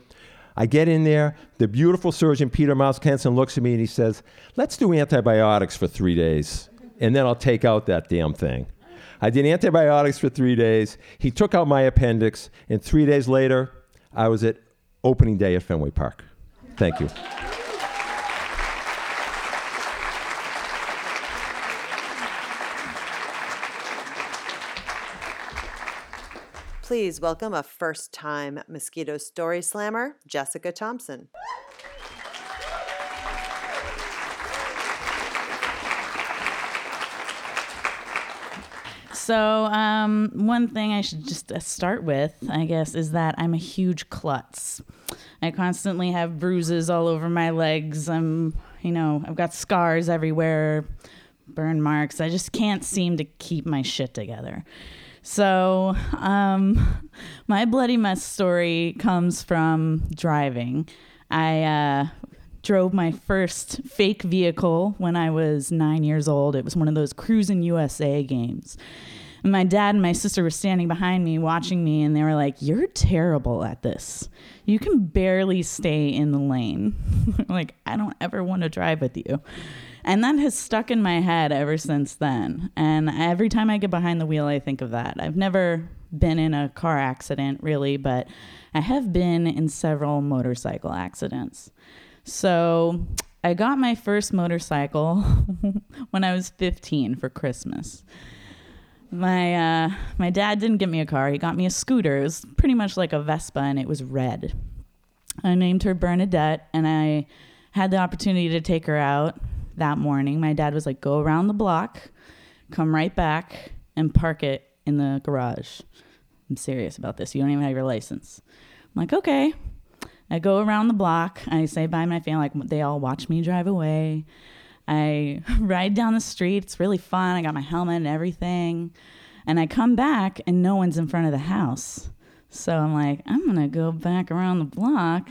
I get in there. The beautiful surgeon, Peter Mouse Kenson, looks at me and he says, Let's do antibiotics for three days. and then I'll take out that damn thing. I did antibiotics for three days. He took out my appendix, and three days later, I was at opening day at Fenway Park. Thank you. Please welcome a first time mosquito story slammer, Jessica Thompson. So, um, one thing I should just uh, start with, I guess, is that I'm a huge klutz. I constantly have bruises all over my legs. I'm, you know, I've got scars everywhere, burn marks. I just can't seem to keep my shit together. So, um, my bloody mess story comes from driving. I uh, drove my first fake vehicle when I was nine years old. It was one of those Cruis'n USA games. And my dad and my sister were standing behind me watching me, and they were like, You're terrible at this. You can barely stay in the lane. <laughs> like, I don't ever want to drive with you. And that has stuck in my head ever since then. And every time I get behind the wheel, I think of that. I've never been in a car accident, really, but I have been in several motorcycle accidents. So I got my first motorcycle <laughs> when I was 15 for Christmas. My uh, my dad didn't get me a car. He got me a scooter. It was pretty much like a Vespa, and it was red. I named her Bernadette, and I had the opportunity to take her out that morning. My dad was like, "Go around the block, come right back, and park it in the garage." I'm serious about this. You don't even have your license. I'm like, "Okay." I go around the block. I say bye to my family. Like they all watch me drive away. I <laughs> ride down the street. It's really fun. I got my helmet and everything. And I come back and no one's in front of the house. So I'm like, I'm going to go back around the block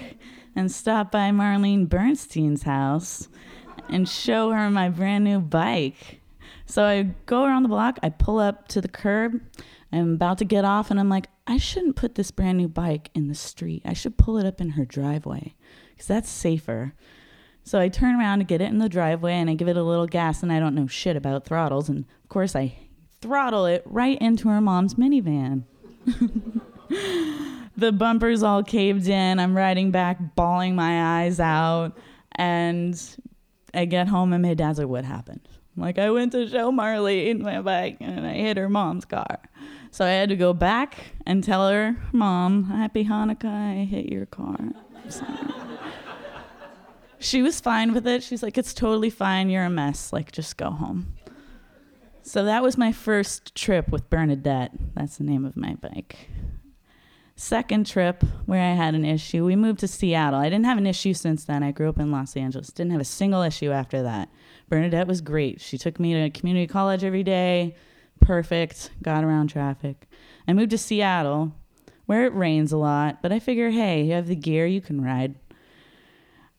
and stop by Marlene Bernstein's house and show her my brand new bike. So I go around the block, I pull up to the curb, I'm about to get off, and I'm like, I shouldn't put this brand new bike in the street. I should pull it up in her driveway because that's safer. So I turn around to get it in the driveway and I give it a little gas, and I don't know shit about throttles. And of course, I throttle it right into her mom's minivan. <laughs> the bumper's all caved in. I'm riding back, bawling my eyes out. And I get home, and my dad's like, What happened? Like, I went to show Marlene my bike and I hit her mom's car. So I had to go back and tell her, Mom, happy Hanukkah, I hit your car. she was fine with it. She's like, It's totally fine. You're a mess. Like, just go home. So that was my first trip with Bernadette. That's the name of my bike. Second trip where I had an issue, we moved to Seattle. I didn't have an issue since then. I grew up in Los Angeles. Didn't have a single issue after that. Bernadette was great. She took me to community college every day. Perfect. Got around traffic. I moved to Seattle, where it rains a lot, but I figure, hey, you have the gear, you can ride.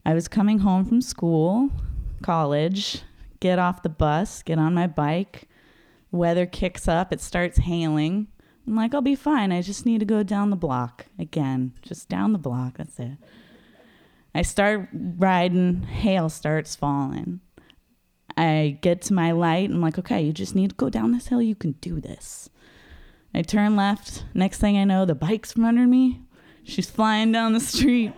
I was coming home from school, college, get off the bus, get on my bike. Weather kicks up, it starts hailing. I'm like, I'll be fine. I just need to go down the block again, just down the block. That's it. I start riding, hail starts falling. I get to my light. I'm like, okay, you just need to go down this hill. You can do this. I turn left. Next thing I know, the bike's from under me. She's flying down the street.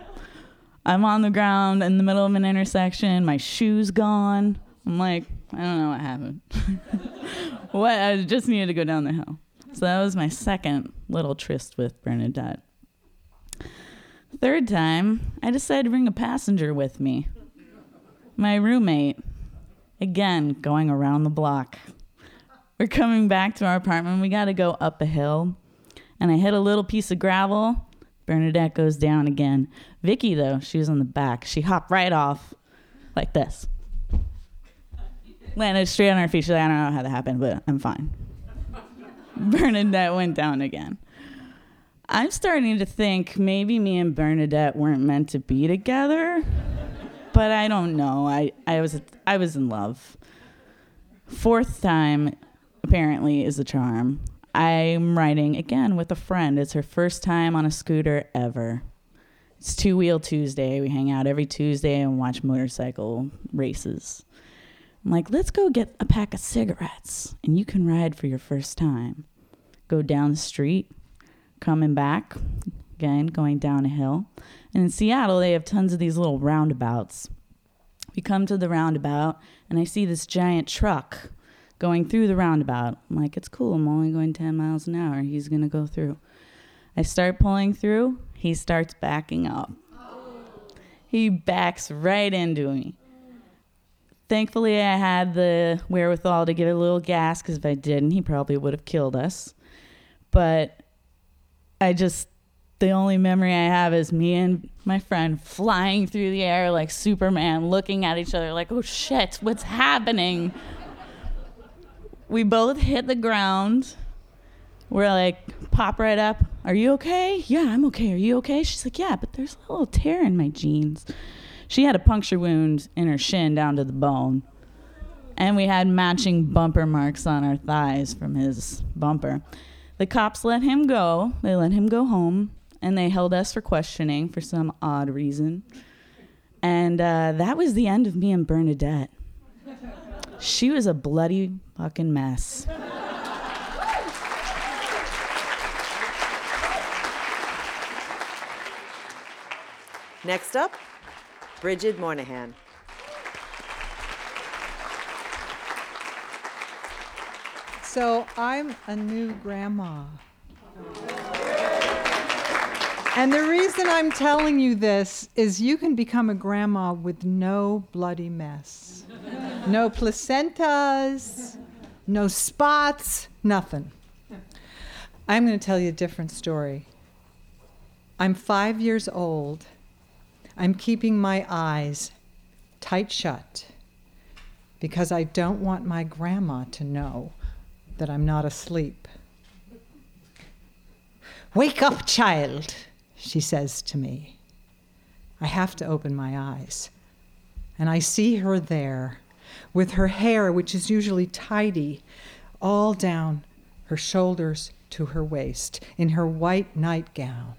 I'm on the ground in the middle of an intersection. My shoe's gone. I'm like, I don't know what happened. <laughs> what? I just needed to go down the hill. So that was my second little tryst with Bernadette. Third time, I decided to bring a passenger with me. My roommate. Again, going around the block. We're coming back to our apartment. We got to go up a hill. And I hit a little piece of gravel. Bernadette goes down again. Vicky, though, she was on the back. She hopped right off like this. Landed straight on her feet. She's like, I don't know how that happened, but I'm fine. <laughs> Bernadette went down again. I'm starting to think maybe me and Bernadette weren't meant to be together, but I don't know. I, I was I was in love. Fourth time, apparently, is the charm. I'm riding again with a friend. It's her first time on a scooter ever. It's Two Wheel Tuesday. We hang out every Tuesday and watch motorcycle races. I'm like, let's go get a pack of cigarettes and you can ride for your first time. Go down the street, coming back, again, going down a hill. And in Seattle, they have tons of these little roundabouts. We come to the roundabout and I see this giant truck going through the roundabout. I'm like, it's cool. I'm only going 10 miles an hour. He's going to go through. I start pulling through. He starts backing up. He backs right into me. Thankfully, I had the wherewithal to give it a little gas because if I didn't, he probably would have killed us. But I just, the only memory I have is me and my friend flying through the air like Superman, looking at each other like, oh shit, what's happening? we both hit the ground. We're like, pop right up. Are you okay? Yeah, I'm okay. Are you okay? She's like, yeah, but there's a little tear in my jeans. She had a puncture wound in her shin down to the bone. And we had matching bumper marks on our thighs from his bumper. The cops let him go. They let him go home. And they held us for questioning for some odd reason. And uh, that was the end of me and Bernadette. She was a bloody fucking mess. Next up, Bridget Moynihan. So I'm a new grandma. And the reason I'm telling you this is you can become a grandma with no bloody mess. No placentas, no spots, nothing. I'm going to tell you a different story. I'm five years old. I'm keeping my eyes tight shut because I don't want my grandma to know that I'm not asleep. Wake up, child, she says to me. I have to open my eyes. And I see her there with her hair, which is usually tidy, all down her shoulders to her waist, in her white nightgown.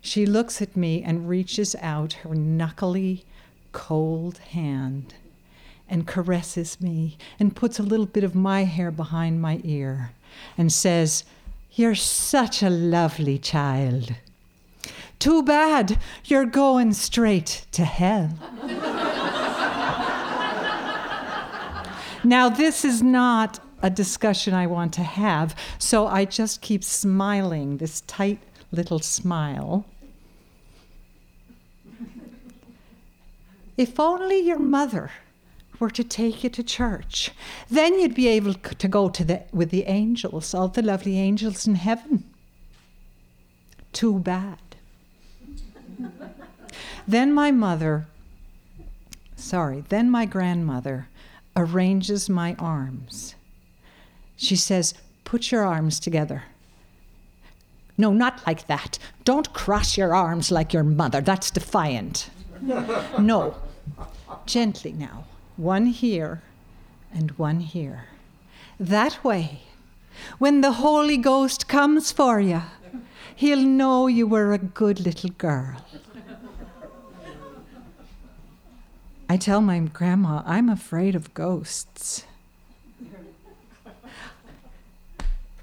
She looks at me and reaches out her knuckly, cold hand and caresses me and puts a little bit of my hair behind my ear and says, You're such a lovely child. Too bad you're going straight to hell. now, this is not a discussion I want to have, so I just keep smiling, this tight little smile. If only your mother were to take you to church. Then you'd be able to go to the, with the angels, all the lovely angels in heaven. Too bad. Then my mother, sorry, then my grandmother arranges my arms. She says, Put your arms together. No, not like that. Don't cross your arms like your mother. That's defiant. <laughs> no. Gently now one here and one here. That way, when the Holy Ghost comes for you, he'll know you were a good little girl. I tell my grandma, I'm afraid of ghosts.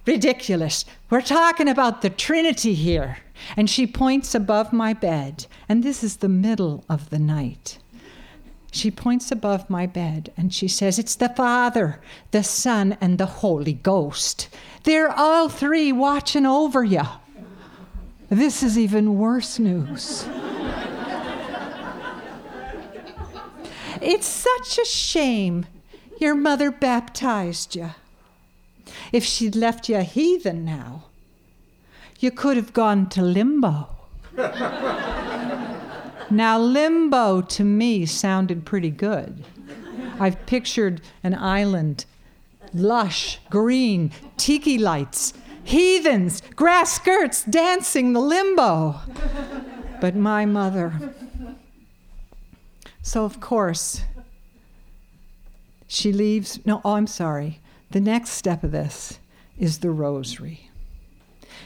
Ridiculous. We're talking about the Trinity here. And she points above my bed, and this is the middle of the night. She points above my bed and she says, It's the Father, the Son, and the Holy Ghost. They're all three watching over you. This is even worse news. it's such a shame your mother baptized you. If she'd left you a heathen now, you could have gone to limbo. Now, limbo to me sounded pretty good. I've pictured an island, lush, green, tiki lights, heathens, grass skirts dancing the limbo. But my mother. So, of course, she leaves. No, oh, I'm sorry. The next step of this is the rosary.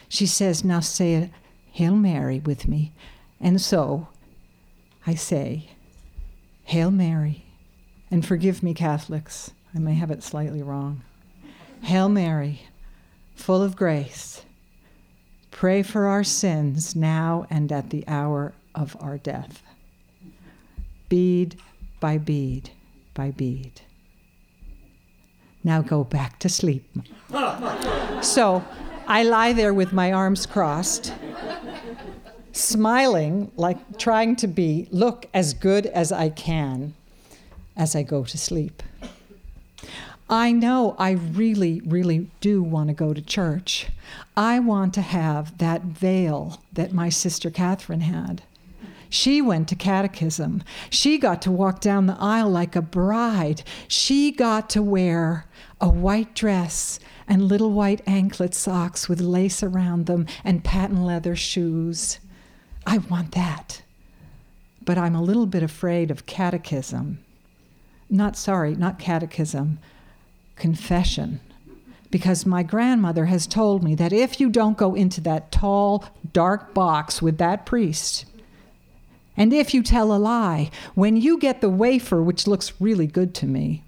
She says, Now say a Hail Mary with me. And so I say, Hail Mary, And forgive me, Catholics, I may have it slightly wrong. Hail Mary, full of grace, pray for our sins now and at the hour of our death. Bead by bead by bead. Now go back to sleep. <laughs> so I lie there with my arms crossed, smiling, like trying to be, look as good as I can as I go to sleep. I know I really, really do want to go to church. I want to have that veil that my sister Catherine had. She went to catechism. She got to walk down the aisle like a bride. She got to wear a white dress and little white anklet socks with lace around them and patent leather shoes. I want that. But I'm a little bit afraid of catechism. Not sorry, not catechism, confession. Because my grandmother has told me that if you don't go into that tall, dark box with that priest, and if you tell a lie, when you get the wafer, which looks really good to me,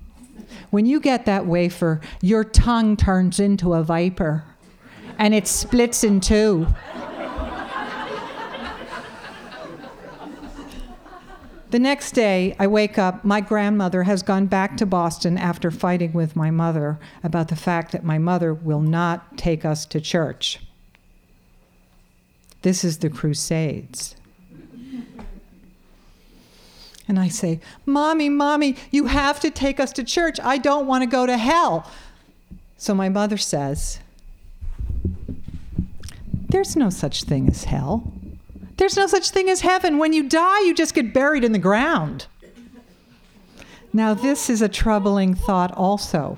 when you get that wafer, your tongue turns into a viper and it splits in two. The next day, I wake up. My grandmother has gone back to Boston after fighting with my mother about the fact that my mother will not take us to church. This is the Crusades. And I say, Mommy, Mommy, you have to take us to church. I don't want to go to hell. So my mother says, There's no such thing as hell. There's no such thing as heaven. When you die, you just get buried in the ground. Now, this is a troubling thought, also.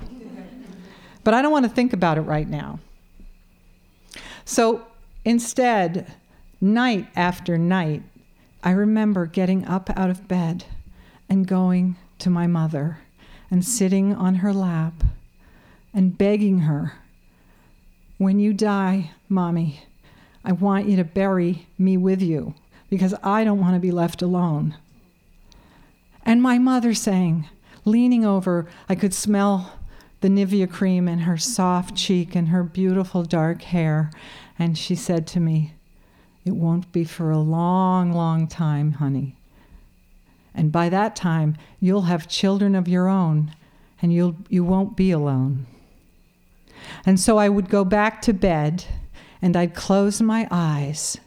But I don't want to think about it right now. So instead, night after night, I remember getting up out of bed and going to my mother and sitting on her lap and begging her, When you die, Mommy, I want you to bury me with you because I don't want to be left alone. And my mother saying, leaning over, I could smell the Nivea cream in her soft cheek and her beautiful dark hair. And she said to me, it won't be for a long, long time, honey. And by that time, you'll have children of your own, and you'll, you won't be alone. And so I would go back to bed, and I'd close my eyes,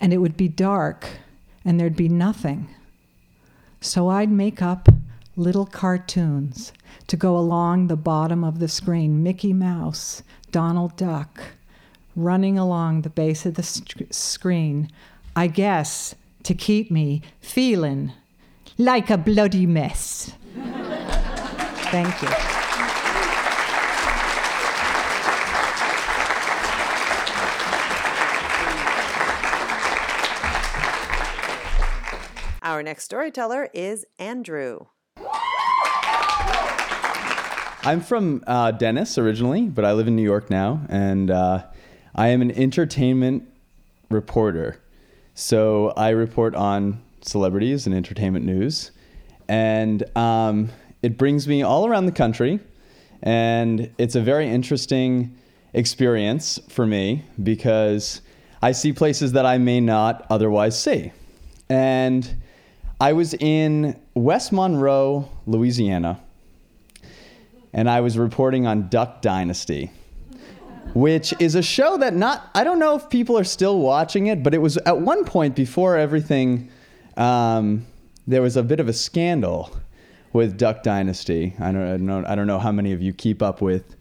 and it would be dark, and there'd be nothing. So I'd make up little cartoons to go along the bottom of the screen Mickey Mouse, Donald Duck running along the base of the sc- screen, I guess to keep me feeling like a bloody mess. <laughs> Thank you. Our next storyteller is Andrew. I'm from uh, Dennis originally, but I live in New York now, and uh, I am an entertainment reporter. So I report on celebrities and entertainment news. And um, it brings me all around the country. And it's a very interesting experience for me because I see places that I may not otherwise see. And I was in West Monroe, Louisiana, and I was reporting on Duck Dynasty which is a show that not I don't know if people are still watching it, but it was at one point before everything. Um, there was a bit of a scandal with Duck Dynasty. I don't, I don't know. I don't know how many of you keep up with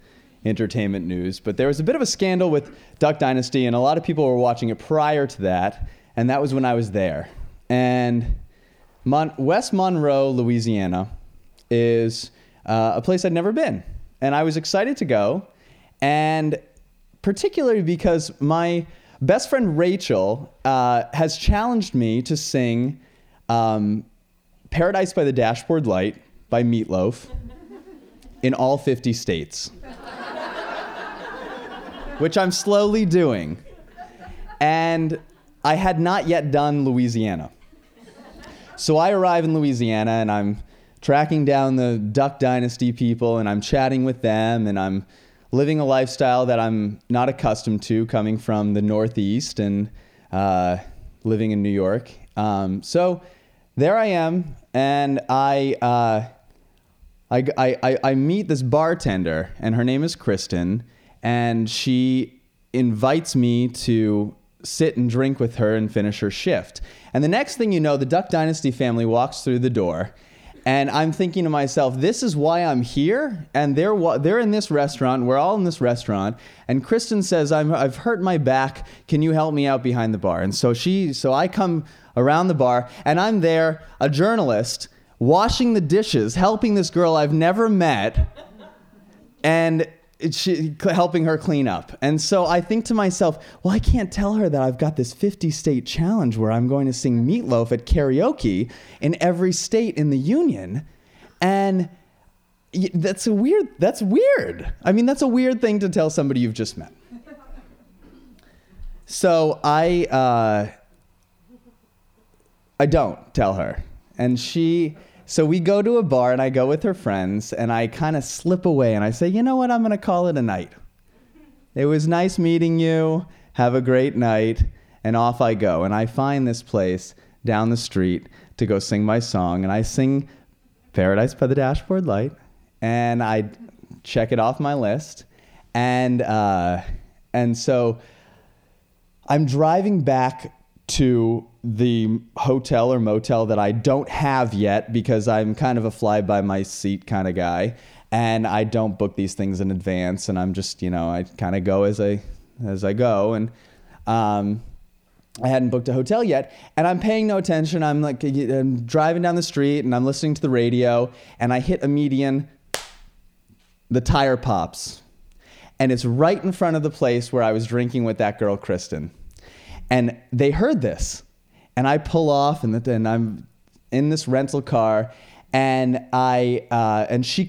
entertainment news, but there was a bit of a scandal with Duck Dynasty, and a lot of people were watching it prior to that, and that was when I was there. And Mon- West Monroe, Louisiana, is uh, a place I'd never been, and I was excited to go. And particularly because my best friend Rachel uh, has challenged me to sing um, Paradise by the Dashboard Light by Meatloaf in all 50 states, <laughs> which I'm slowly doing. And I had not yet done Louisiana. So I arrive in Louisiana and I'm tracking down the Duck Dynasty people and I'm chatting with them and I'm living a lifestyle that I'm not accustomed to coming from the Northeast and uh, living in New York. Um, so there I am and I, uh, I, I, I- I meet this bartender and her name is Kristen and she invites me to sit and drink with her and finish her shift. And the next thing you know, the Duck Dynasty family walks through the door. And I'm thinking to myself, this is why I'm here. And they're they're in this restaurant. We're all in this restaurant. And Kristen says, I'm, I've hurt my back. Can you help me out behind the bar? And so she, so I come around the bar, and I'm there, a journalist, washing the dishes, helping this girl I've never met and she helping her clean up. And so I think to myself, well, I can't tell her that I've got this 50 state challenge where I'm going to sing Meatloaf at karaoke in every state in the union. And that's a weird that's weird. I mean, that's a weird thing to tell somebody you've just met. <laughs> So I uh I don't tell her. And she, so we go to a bar and I go with her friends and I kind of slip away and I say, you know what, I'm going to call it a night. It was nice meeting you. Have a great night. And off I go. And I find this place down the street to go sing my song. And I sing Paradise by the Dashboard Light. And I check it off my list. And, uh, and so I'm driving back to the hotel or motel that I don't have yet because I'm kind of a fly by my seat kind of guy and I don't book these things in advance and I'm just, you know, I kind of go as I as I go and um I hadn't booked a hotel yet, and I'm paying no attention. I'm like, I'm driving down the street, and I'm listening to the radio, and I hit a median. The tire pops, and it's right in front of the place where I was drinking with that girl, Kristen. And they heard this, and I pull off, and then I'm in this rental car, and I uh, and she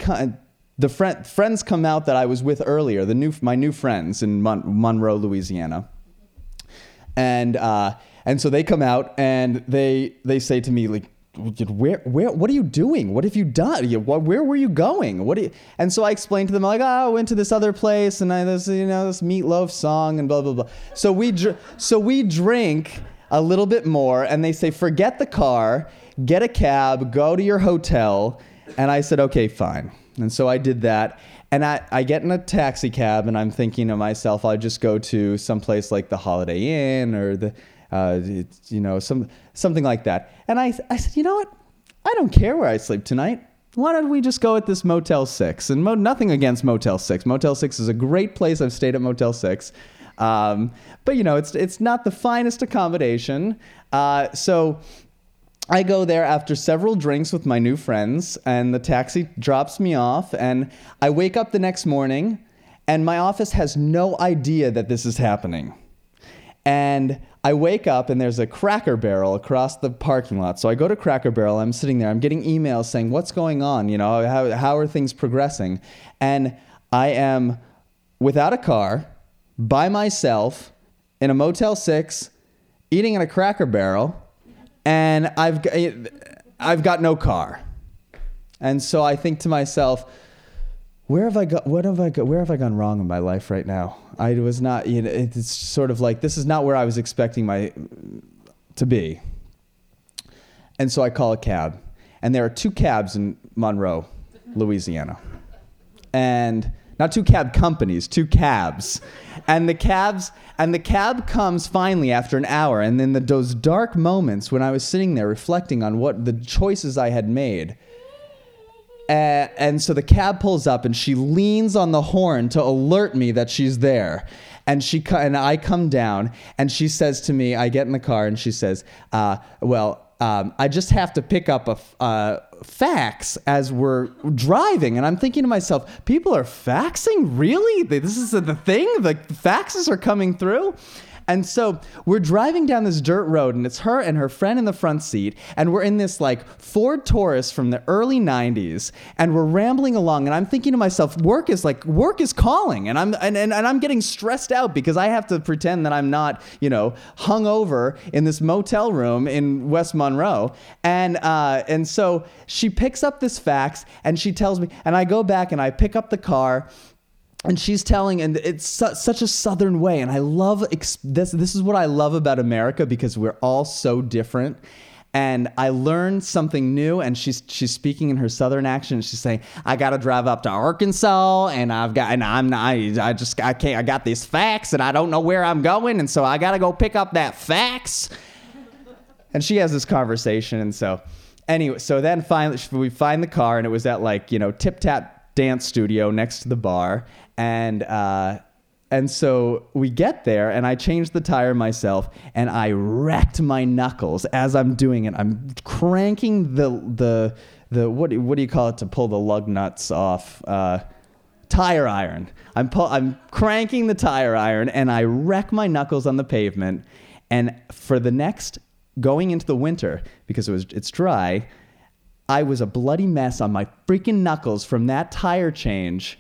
the friend friends come out that I was with earlier, the new my new friends in Mon- Monroe, Louisiana. And uh, and so they come out and they they say to me like where where what are you doing? What have you done? You, what, where were you going? What you, and so I explained to them like oh I went to this other place and I this you know this meatloaf song and blah blah blah. So we dr- so we drink a little bit more and they say forget the car get a cab go to your hotel. And I said okay fine. And so I did that. And I, I get in a taxi cab and I'm thinking to myself, I'll just go to some place like the Holiday Inn or the, uh, you know, some something like that. And I, I said, you know what? I don't care where I sleep tonight. Why don't we just go at this Motel 6? And mo- nothing against Motel 6. Motel 6 is a great place. I've stayed at Motel 6. Um, but, you know, it's, it's not the finest accommodation. Uh, so I go there after several drinks with my new friends, and the taxi drops me off. And I wake up the next morning, and my office has no idea that this is happening. And I wake up, and there's a cracker barrel across the parking lot. So I go to Cracker Barrel. I'm sitting there. I'm getting emails saying, What's going on? You know, how, how are things progressing? And I am without a car, by myself, in a Motel 6, eating in a Cracker Barrel and I've I've got no car, and so I think to myself, where have I got? What have I got? Where have I gone wrong in my life right now? I was not. You know, it's sort of like this is not where I was expecting my to be, and so I call a cab, and there are two cabs in Monroe, Louisiana, and not two cab companies, two cabs, and the cabs and the cab comes finally after an hour, and then the, those dark moments when I was sitting there reflecting on what the choices I had made. Uh, and so the cab pulls up, and she leans on the horn to alert me that she's there. And she and I come down, and she says to me, I get in the car, and she says, uh, "Well, um, I just have to pick up a uh, fax as we're driving." And I'm thinking to myself, "People are faxing, really? This is the thing. The faxes are coming through." And so we're driving down this dirt road, and it's her and her friend in the front seat, and we're in this like Ford Taurus from the early '90s, and we're rambling along, and I'm thinking to myself, work is like work is calling, and I'm and, and, and I'm getting stressed out because I have to pretend that I'm not, you know, hungover in this motel room in West Monroe, and uh, and so she picks up this fax and she tells me, and I go back and I pick up the car and she's telling and it's su- such a southern way and i love ex- this this is what i love about america because we're all so different and I learned something new, and she's she's speaking in her southern accent. She's saying, "I got to drive up to Arkansas, and I've got, and I'm, I, I just, I can't, I got these facts, and I don't know where I'm going, and so I got to go pick up that fax." And she has this conversation, and so, anyway, so then finally we find the car, and it was at like you know Tip Tap Dance Studio next to the bar, and uh, and so we get there, and I change the tire myself, and I wrecked my knuckles as I'm doing it. I'm cranking the the the what do, what do you call it to pull the lug nuts off? Uh, tire iron. I'm pull, I'm cranking the tire iron, and I wreck my knuckles on the pavement. And for the next going into the winter because it was it's dry, I was a bloody mess on my freaking knuckles from that tire change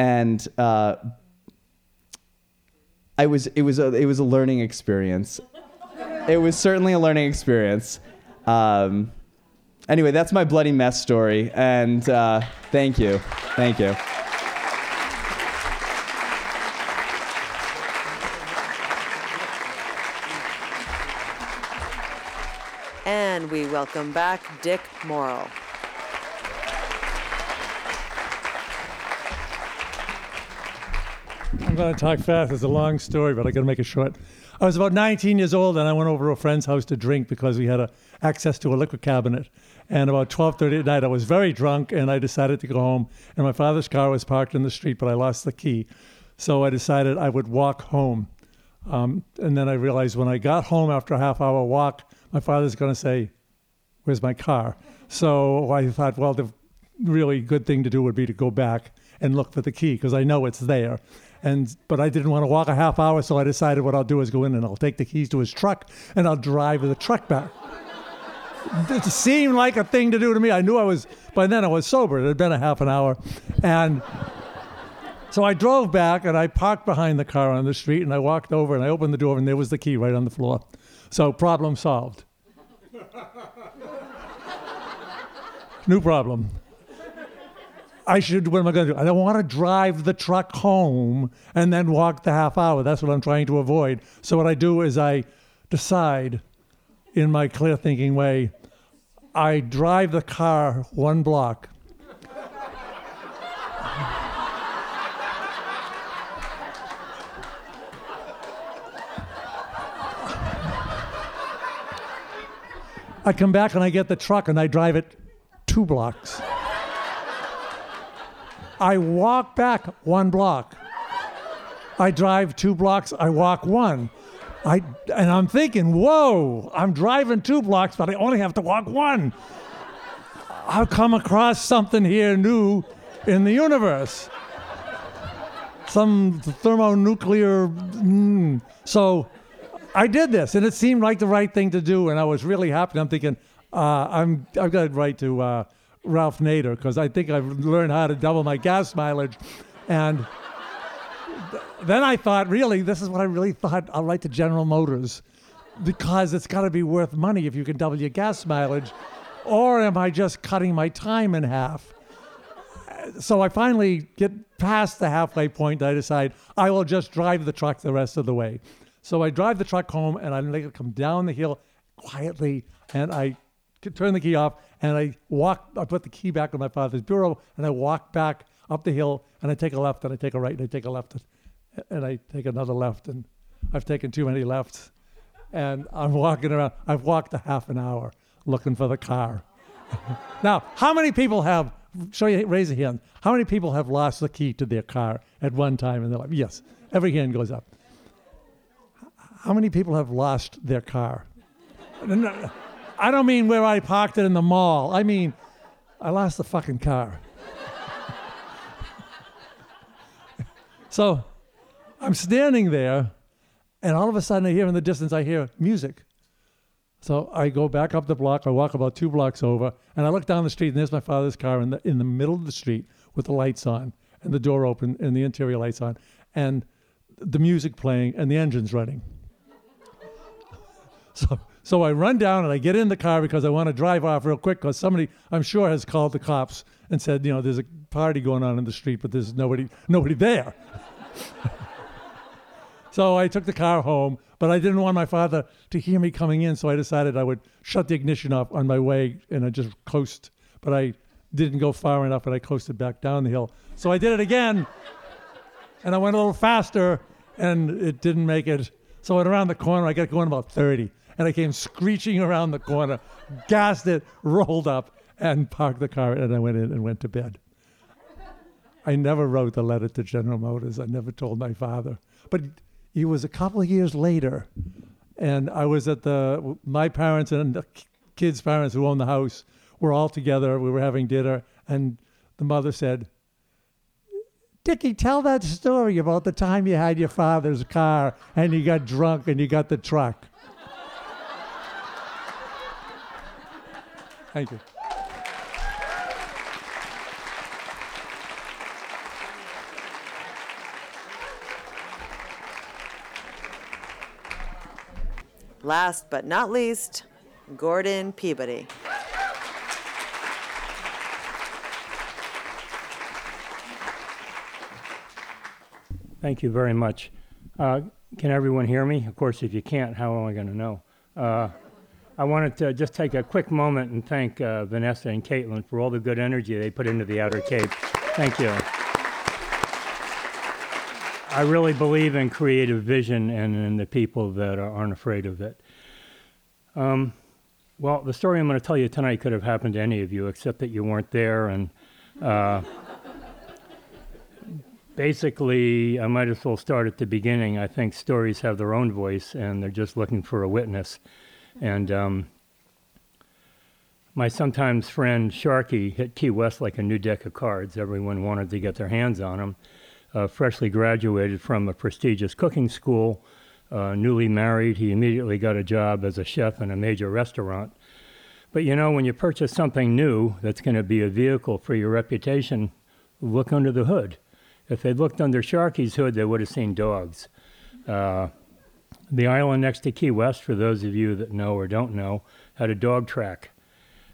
and uh, I was it was a it was a learning experience. it was certainly a learning experience. Um, anyway, that's my bloody mess story, and uh, thank you, thank you. And we welcome back Dick Morrill. Going to talk fast. It's a long story, but I got to make it short. I was about 19 years old, and I went over to a friend's house to drink because we had a, access to a liquor cabinet. And about 12:30 at night, I was very drunk, and I decided to go home. And my father's car was parked in the street, but I lost the key, so I decided I would walk home. Um, and then I realized when I got home after a half hour walk, my father's going to say, "Where's my car?" So I thought, well, the really good thing to do would be to go back and look for the key because I know it's there. And but I didn't want to walk a half hour, so I decided what I'll do is go in and I'll take the keys to his truck and I'll drive the truck back. it seemed like a thing to do to me. I knew I was by then I was sober. It had been a half an hour, and so I drove back and I parked behind the car on the street and I walked over and I opened the door and there was the key right on the floor. So problem solved. <laughs> New problem. I should, what am I going to do? I don't want to drive the truck home and then walk the half hour. That's what I'm trying to avoid. So, what I do is I decide in my clear thinking way, I drive the car one block. I come back and I get the truck and I drive it two blocks. I walk back one block. I drive two blocks, I walk one. I, and I'm thinking, whoa, I'm driving two blocks, but I only have to walk one. I've come across something here new in the universe. Some thermonuclear. Mm. So I did this, and it seemed like the right thing to do, and I was really happy. I'm thinking, uh, I'm, I've got a right to uh, Ralph Nader because I think I've learned how to double my gas mileage. And th- then I thought, really, this is what I really thought. I'll write to General Motors because it's got to be worth money if you can double your gas mileage. Or am I just cutting my time in half? So I finally get past the halfway point. I decide I will just drive the truck the rest of the way. So I drive the truck home and I let it come down the hill quietly and I turn the key off and I walk, I put the key back on my father's bureau and I walk back up the hill and I take a left and I take a right and I take a left and I take another left and I've taken too many lefts and I'm walking around. I've walked a half an hour looking for the car. <laughs> now, how many people have, show you, raise a hand, how many people have lost the key to their car at one time in their life? Yes, every hand goes up. How many people have lost their car? <laughs> I don't mean where I parked it in the mall. I mean, I lost the fucking car. <laughs> so I'm standing there And all of a sudden, I hear in the distance, I hear music. So I go back up the block. I walk about two blocks over, and I look down the street, and there's my father's car in the in the middle of the street with the lights on, and the door open, and the interior lights on, and the music playing, and the engine's running. <laughs> so so I run down and I get in the car because I want to drive off real quick because somebody I'm sure has called the cops and said, you know, there's a party going on in the street, but there's nobody nobody there. <laughs> so I took the car home, but I didn't want my father to hear me coming in, so I decided I would shut the ignition off on my way and I just coast. But I didn't go far enough and I coasted back down the hill. So I did it again. <laughs> And I went a little faster and it didn't make it. So went around the corner, I got going about 30 and I came screeching around the corner, gassed it, rolled up, and parked the car, and I went in and went to bed. I never wrote the letter to General Motors. I never told my father. But it was a couple of years later, and I was at the my parents and the kids' parents who owned the house were all together. We were having dinner, and the mother said, Dickie, tell that story about the time you had your father's car and you got drunk and you got the truck. Thank you. Last but not least, Gordon Peabody. Thank you very much. Uh, can everyone hear me? Of course, if you can't, how am I going to know? Uh, I wanted to just take a quick moment and thank uh, Vanessa and Caitlin for all the good energy they put into the Outer Cape. Thank you. I really believe in creative vision and in the people that aren't afraid of it. Um, well, the story I'm going to tell you tonight could have happened to any of you, except that you weren't there. And uh, basically, I might as well start at the beginning. I think stories have their own voice, and they're just looking for a witness. And um, my sometimes friend Sharky hit Key West like a new deck of cards. Everyone wanted to get their hands on him uh, freshly graduated from a prestigious cooking school, uh, newly married. He immediately got a job as a chef in a major restaurant. But you know, when you purchase something new that's going to be a vehicle for your reputation, look under the hood. If they'd looked under Sharky's hood, they would have seen dogs. Uh, the island next to Key West, for those of you that know or don't know, had a dog track.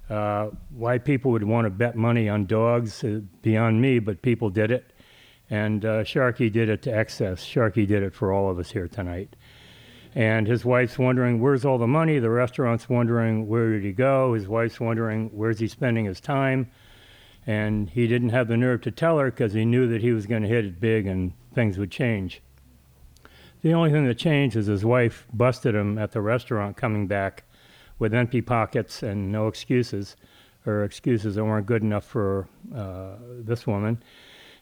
Uh, why people would want to bet money on dogs uh, beyond me, but people did it. And uh, Sharky did it to excess. Sharky did it for all of us here tonight. And his wife's wondering, where's all the money? The restaurant's wondering, where did he go? His wife's wondering, where's he spending his time? And he didn't have the nerve to tell her because he knew that he was going to hit it big and things would change. The only thing that changed is his wife busted him at the restaurant coming back with empty pockets and no excuses, or excuses that weren't good enough for uh, this woman.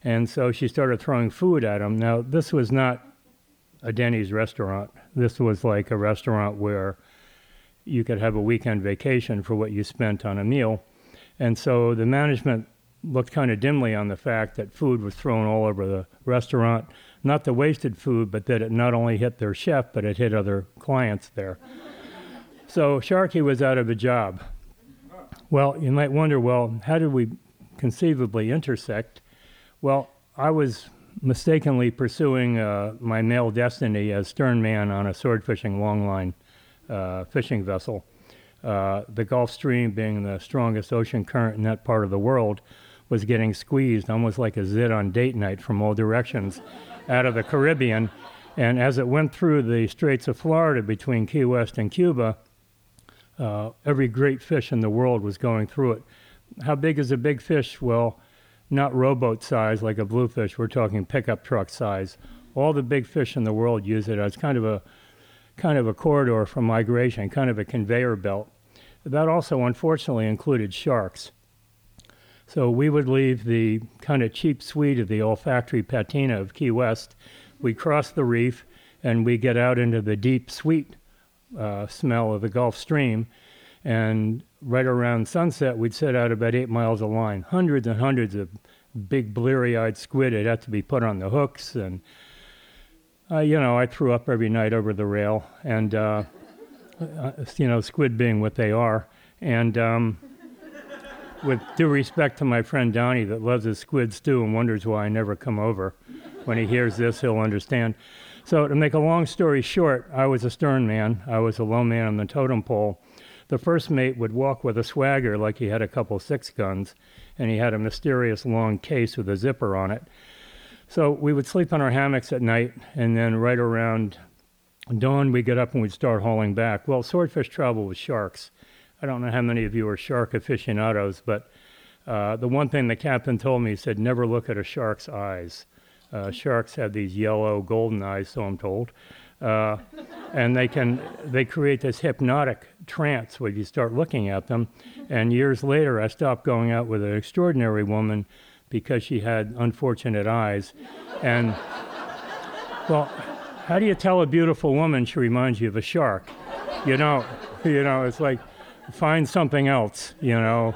And so she started throwing food at him. Now, this was not a Denny's restaurant. This was like a restaurant where you could have a weekend vacation for what you spent on a meal. And so the management looked kind of dimly on the fact that food was thrown all over the restaurant. Not the wasted food, but that it not only hit their chef, but it hit other clients there. so Sharky was out of a job. Well, you might wonder well, how did we conceivably intersect? Well, I was mistakenly pursuing uh, my male destiny as stern man on a sword fishing longline uh, fishing vessel. Uh, the Gulf Stream, being the strongest ocean current in that part of the world, was getting squeezed almost like a zit on date night from all directions out of the Caribbean. And as it went through the Straits of Florida between Key West and Cuba, uh, every great fish in the world was going through it. How big is a big fish? Well, not rowboat size like a bluefish. We're talking pickup truck size. All the big fish in the world use it as kind of a kind of a corridor for migration, kind of a conveyor belt. That also unfortunately included sharks. So we would leave the kind of cheap suite of the olfactory patina of Key West. We cross the reef and we get out into the deep, sweet uh, smell of the Gulf Stream. And right around sunset, we'd set out about eight miles of line. Hundreds and hundreds of big, bleary eyed squid had had to be put on the hooks. And uh, you know, I threw up every night over the rail, and uh, <laughs> uh, you know, squid being what they are, and um, with due respect to my friend Donnie that loves his squid stew and wonders why I never come over. When he hears this, he'll understand. So, to make a long story short, I was a stern man. I was a low man on the totem pole. The first mate would walk with a swagger like he had a couple six guns, and he had a mysterious long case with a zipper on it. So we would sleep on our hammocks at night, and then right around dawn, we'd get up and we'd start hauling back. Well, swordfish travel with sharks. I don't know how many of you are shark aficionados, but uh, the one thing the captain told me, he said, never look at a shark's eyes. Uh, sharks have these yellow, golden eyes, so I'm told. Uh, and they can they create this hypnotic trance when you start looking at them. And years later, I stopped going out with an extraordinary woman because she had unfortunate eyes. And well, how do you tell a beautiful woman she reminds you of a shark? You know, <laughs> you know, it's like find something else. You know,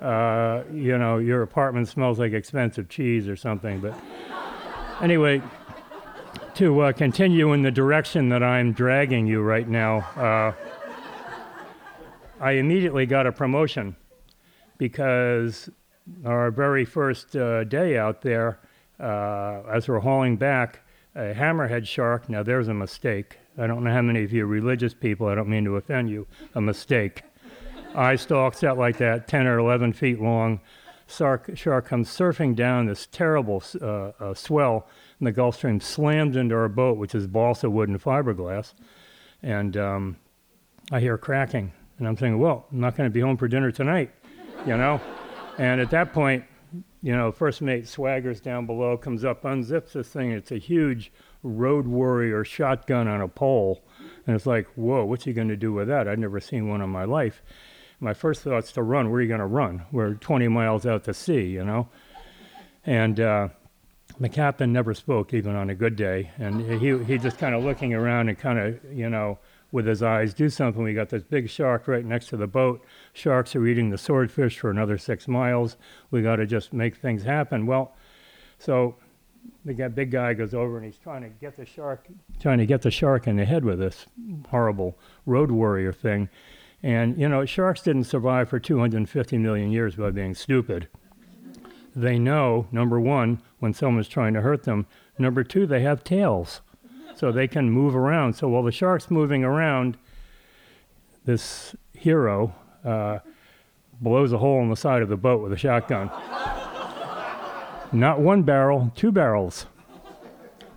uh, you know, your apartment smells like expensive cheese or something. But anyway, to uh, continue in the direction that I'm dragging you right now, uh, I immediately got a promotion because our very first uh, day out there, uh, as we're hauling back, a hammerhead shark. Now, there's a mistake. I don't know how many of you religious people, I don't mean to offend you, a mistake. Eye stalks out like that, 10 or 11 feet long. Shark, shark comes surfing down this terrible uh, uh, swell and the Gulf Stream, slams into our boat, which is balsa wood and fiberglass. And um, I hear cracking. And I'm thinking, well, I'm not going to be home for dinner tonight, you know? and at that point, you know, first mate swaggers down below, comes up, unzips this thing. It's a huge road warrior shotgun on a pole. And it's like, whoa, what's he going to do with that? I'd never seen one in my life. My first thought's to run. Where are you going to run? We're 20 miles out to sea, you know? And uh, the captain never spoke, even on a good day. And he, he just kind of looking around and kind of, you know, with his eyes, do something. We got this big shark right next to the boat. Sharks are eating the swordfish for another six miles. We got to just make things happen. Well, so the big guy goes over and he's trying to get the shark, trying to get the shark in the head with this horrible road warrior thing. And you know, sharks didn't survive for 250 million years by being stupid. They know, number one, when someone's trying to hurt them. Number two, they have tails so they can move around. So while the shark's moving around, this hero uh, blows a hole in the side of the boat with a shotgun. <laughs> Not one barrel, two barrels.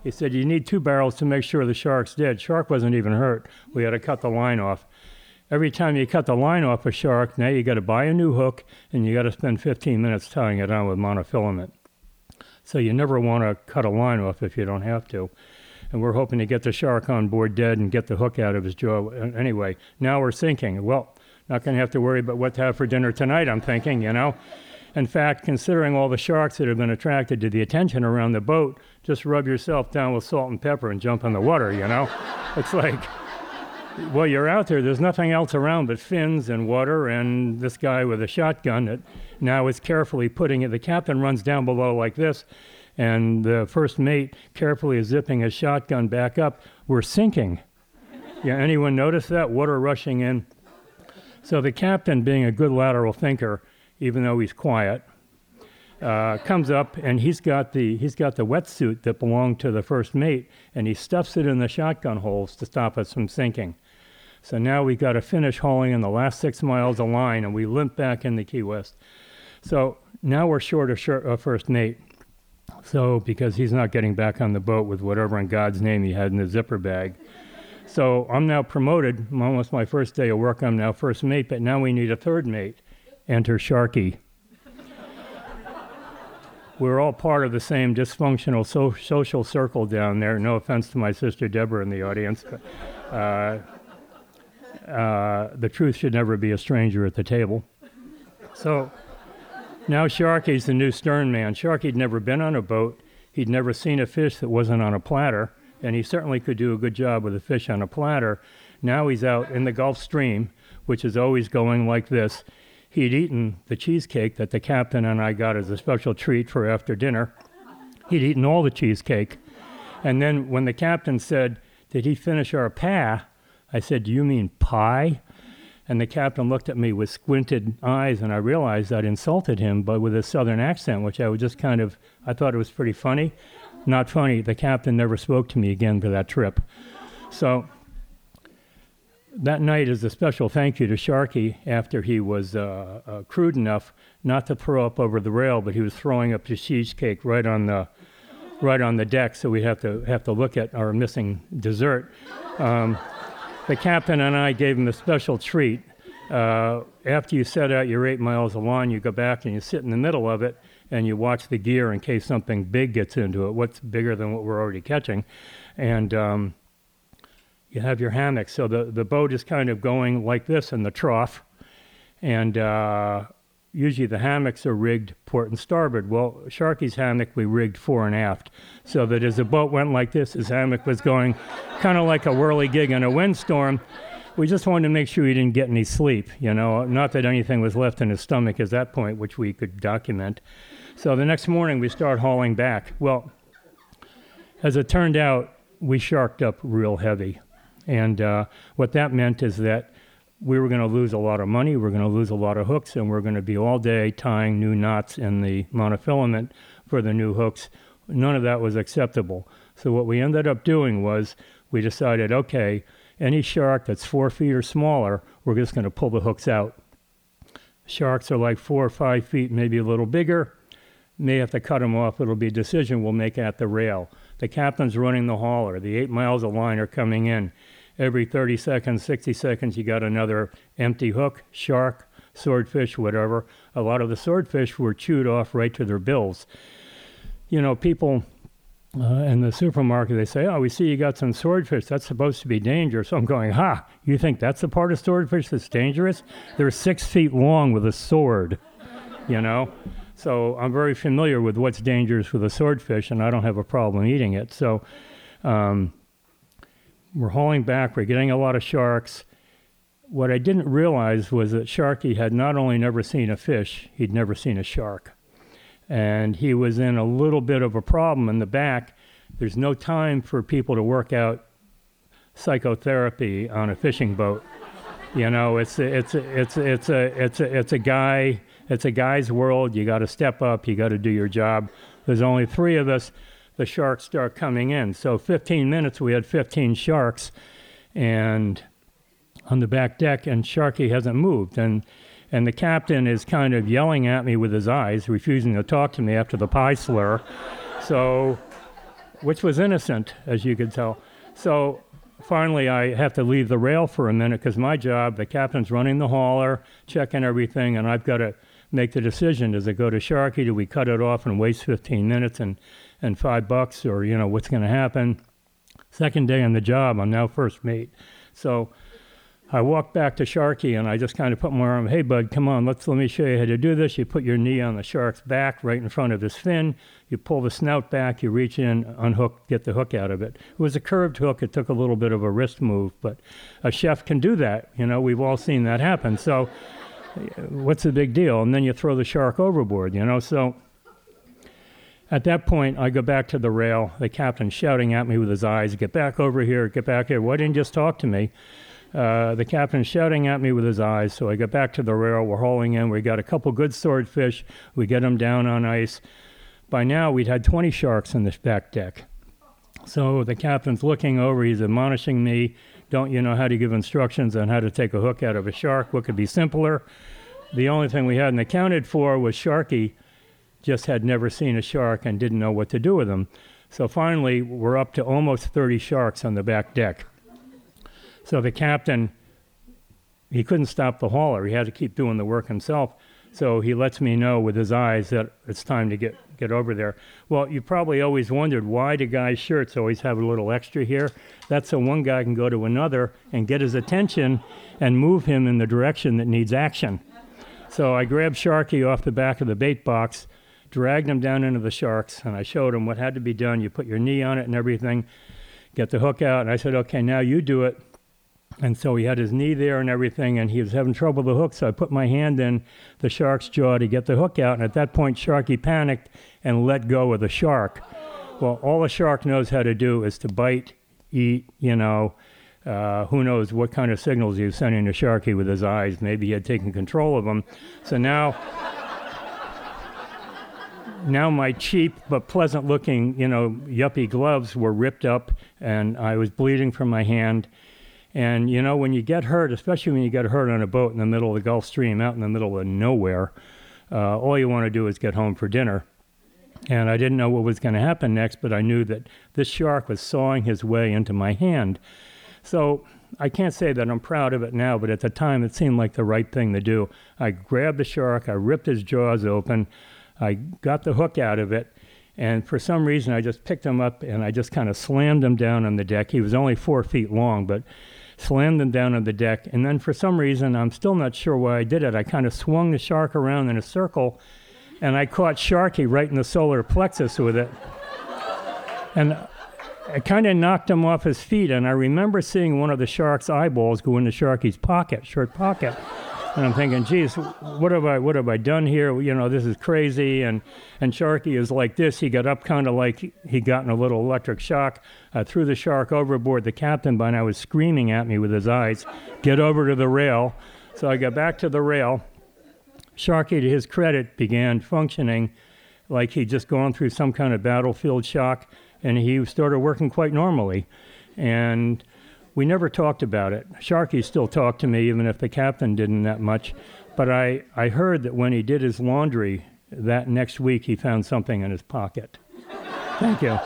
He said, You need two barrels to make sure the shark's dead. Shark wasn't even hurt. We had to cut the line off. Every time you cut the line off a shark, now you got to buy a new hook and you got to spend 15 minutes tying it on with monofilament. So you never want to cut a line off if you don't have to and we're hoping to get the shark on board dead and get the hook out of his jaw. Anyway, now we're thinking, Well, not going to have to worry about what to have for dinner tonight, I'm thinking, you know. In fact, considering all the sharks that have been attracted to the attention around the boat, just rub yourself down with salt and pepper and jump in the water, you know? it's like, well, you're out there, there's nothing else around but fins and water, and this guy with a shotgun that now is carefully putting it. The captain runs down below like this and the first mate carefully is zipping his shotgun back up. We're sinking. yeah, anyone notice that? Water rushing in. So the captain, being a good lateral thinker, even though he's quiet, uh, comes up and he's got the he's got the wetsuit that belonged to the first mate, and he stuffs it in the shotgun holes to stop us from sinking. So now we've got to finish hauling in the last six miles of line, and we limp back into Key West. So now we're short of first mate. So, because he's not getting back on the boat with whatever in God's name he had in the zipper bag. So, I'm now promoted. Almost my first day of work, I'm now first mate, but now we need a third mate. Enter Sharky. We're all part of the same dysfunctional so- social circle down there. No offense to my sister Deborah in the audience, but uh, uh, the truth should never be a stranger at the table. So, now Sharky's the new stern man. Sharky'd never been on a boat. He'd never seen a fish that wasn't on a platter, and he certainly could do a good job with a fish on a platter. Now he's out in the Gulf Stream, which is always going like this. He'd eaten the cheesecake that the captain and I got as a special treat for after dinner. He'd eaten all the cheesecake. And then when the captain said, Did he finish our pa? I said, Do you mean pie? And the captain looked at me with squinted eyes, and I realized I'd insulted him, but with a southern accent, which I was just kind of, I thought it was pretty funny. Not funny. The captain never spoke to me again for that trip. So that night is a special thank you to Sharky after he was uh, uh, crude enough not to throw up over the rail, but he was throwing up the cheesecake right on the right on the deck, so we have to have to look at our missing dessert. Um, the captain and I gave him a special treat. Uh, after you set out your eight miles of line, you go back and you sit in the middle of it and you watch the gear in case something big gets into it. What's bigger than what we're already catching? And um, you have your hammock. So the, the boat is kind of going like this in the trough. And uh, usually the hammocks are rigged port and starboard. Well, Sharky's hammock we rigged fore and aft, so that as the boat went like this, his hammock was going kind of like a whirligig in a windstorm. We just wanted to make sure he didn't get any sleep, you know, not that anything was left in his stomach at that point, which we could document. So the next morning we start hauling back. Well, as it turned out, we sharked up real heavy. And uh, what that meant is that we were going to lose a lot of money, we are going to lose a lot of hooks, and we're going to be all day tying new knots in the monofilament for the new hooks. None of that was acceptable. So what we ended up doing was we decided, okay, any shark that's four feet or smaller, we're just going to pull the hooks out. Sharks are like four or five feet, maybe a little bigger. May have to cut them off. It'll be a decision we'll make at the rail. The captain's running the hauler. The eight miles of line are coming in every 30 seconds, 60 seconds, you got another empty hook, shark, swordfish, whatever. A lot of the swordfish were chewed off right to their bills. You know, people uh, in the supermarket, they say, Oh, we see you got some swordfish. That's supposed to be dangerous. So I'm going, Ha, you think that's the part of swordfish that's dangerous? They're six feet long with a sword, you know? So I'm very familiar with what's dangerous with a swordfish, and I don't have a problem eating it. So, um, we're hauling back, we're getting a lot of sharks. What I didn't realize was that Sharky had not only never seen a fish, he'd never seen a shark. And he was in a little bit of a problem in the back. There's no time for people to work out psychotherapy on a fishing boat. You know, it's it's it's it's a it's a it's a guy it's a guy's world. You got to step up. You got to do your job. There's only three of us the sharks start coming in. So 15 minutes, we had 15 sharks, and on the back deck, and Sharky hasn't moved. And and the captain is kind of yelling at me with his eyes, refusing to talk to me after the pie slur. So, which was innocent, as you could tell. So finally, I have to leave the rail for a minute because my job, the captain's running the hauler, checking everything, and I've got to make the decision: does it go to Sharky? Do we cut it off and waste 15 minutes and and five bucks or, you know, what's going to happen. Second day on the job, I'm now first mate. So I walked back to Sharky and I just kind of put my arm, hey, bud, come on, let's let me show you how to do this. You put your knee on the shark's back right in front of his fin. You pull the snout back, you reach in, unhook, get the hook out of it. It was a curved hook. It took a little bit of a wrist move, but a chef can do that. You know, we've all seen that happen. So what's the big deal? And then you throw the shark overboard, you know? So at that point, I go back to the rail, the captain shouting at me with his eyes, Get back over here, get back here. Why didn't you just talk to me? Uh, the captain shouting at me with his eyes. So I get back to the rail. We're hauling in. We got a couple good swordfish. We get them down on ice. By now, we'd had 20 sharks in the back deck. So the captain's looking over. He's admonishing me. Don't you know how to give instructions on how to take a hook out of a shark? What could be simpler? The only thing we hadn't accounted for was Sharky just had never seen a shark and didn't know what to do with them. So finally, we're up to almost 30 sharks on the back deck. So the captain, he couldn't stop the hauler. He had to keep doing the work himself. So he lets me know with his eyes that it's time to get, get over there. Well, you probably always wondered why do guys' shirts always have a little extra here? That's so one guy can go to another and get his attention and move him in the direction that needs action. So I grabbed Sharky off the back of the bait box dragged him down into the sharks, and I showed him what had to be done. You put your knee on it and everything, get the hook out, and I said, okay, now you do it. And so he had his knee there and everything, and he was having trouble with the hook. So I put my hand in the shark's jaw to get the hook out. And at that point, Sharky panicked and let go of the shark. Well, all a shark knows how to do is to bite, eat, you know. Uh, who knows what kind of signals he was sending to Sharky with his eyes? Maybe he had taken control of them. So now, now my cheap but pleasant looking, you know, yuppie gloves were ripped up and I was bleeding from my hand. And, you know, when you get hurt, especially when you get hurt on a boat in the middle of the Gulf Stream, out in the middle of nowhere, uh, all you want to do is get home for dinner. And I didn't know what was going to happen next, but I knew that this shark was sawing his way into my hand. So I can't say that I'm proud of it now, but at the time it seemed like the right thing to do. I grabbed the shark, I ripped his jaws open, I got the hook out of it, and for some reason I just picked him up and I just kind of slammed him down on the deck. He was only four feet long, but slammed him down on the deck. And then for some reason, I'm still not sure why I did it, I kind of swung the shark around in a circle and I caught Sharky right in the solar plexus with it. And it kind of knocked him off his feet. And I remember seeing one of the shark's eyeballs go into Sharky's pocket, shirt pocket. And I'm thinking, geez, what have I, what have I done here? You know, this is crazy. And, and Sharky is like this. He got up kind of like he got in a little electric shock. I threw the shark overboard. The captain by now was screaming at me with his eyes, get over to the rail. So I got back to the rail. Sharky, to his credit, began functioning like he'd just gone through some kind of battlefield shock and he started working quite normally. And we never talked about it. Sharky still talked to me, even if the captain didn't that much. But I, I heard that when he did his laundry that next week, he found something in his pocket. Thank you.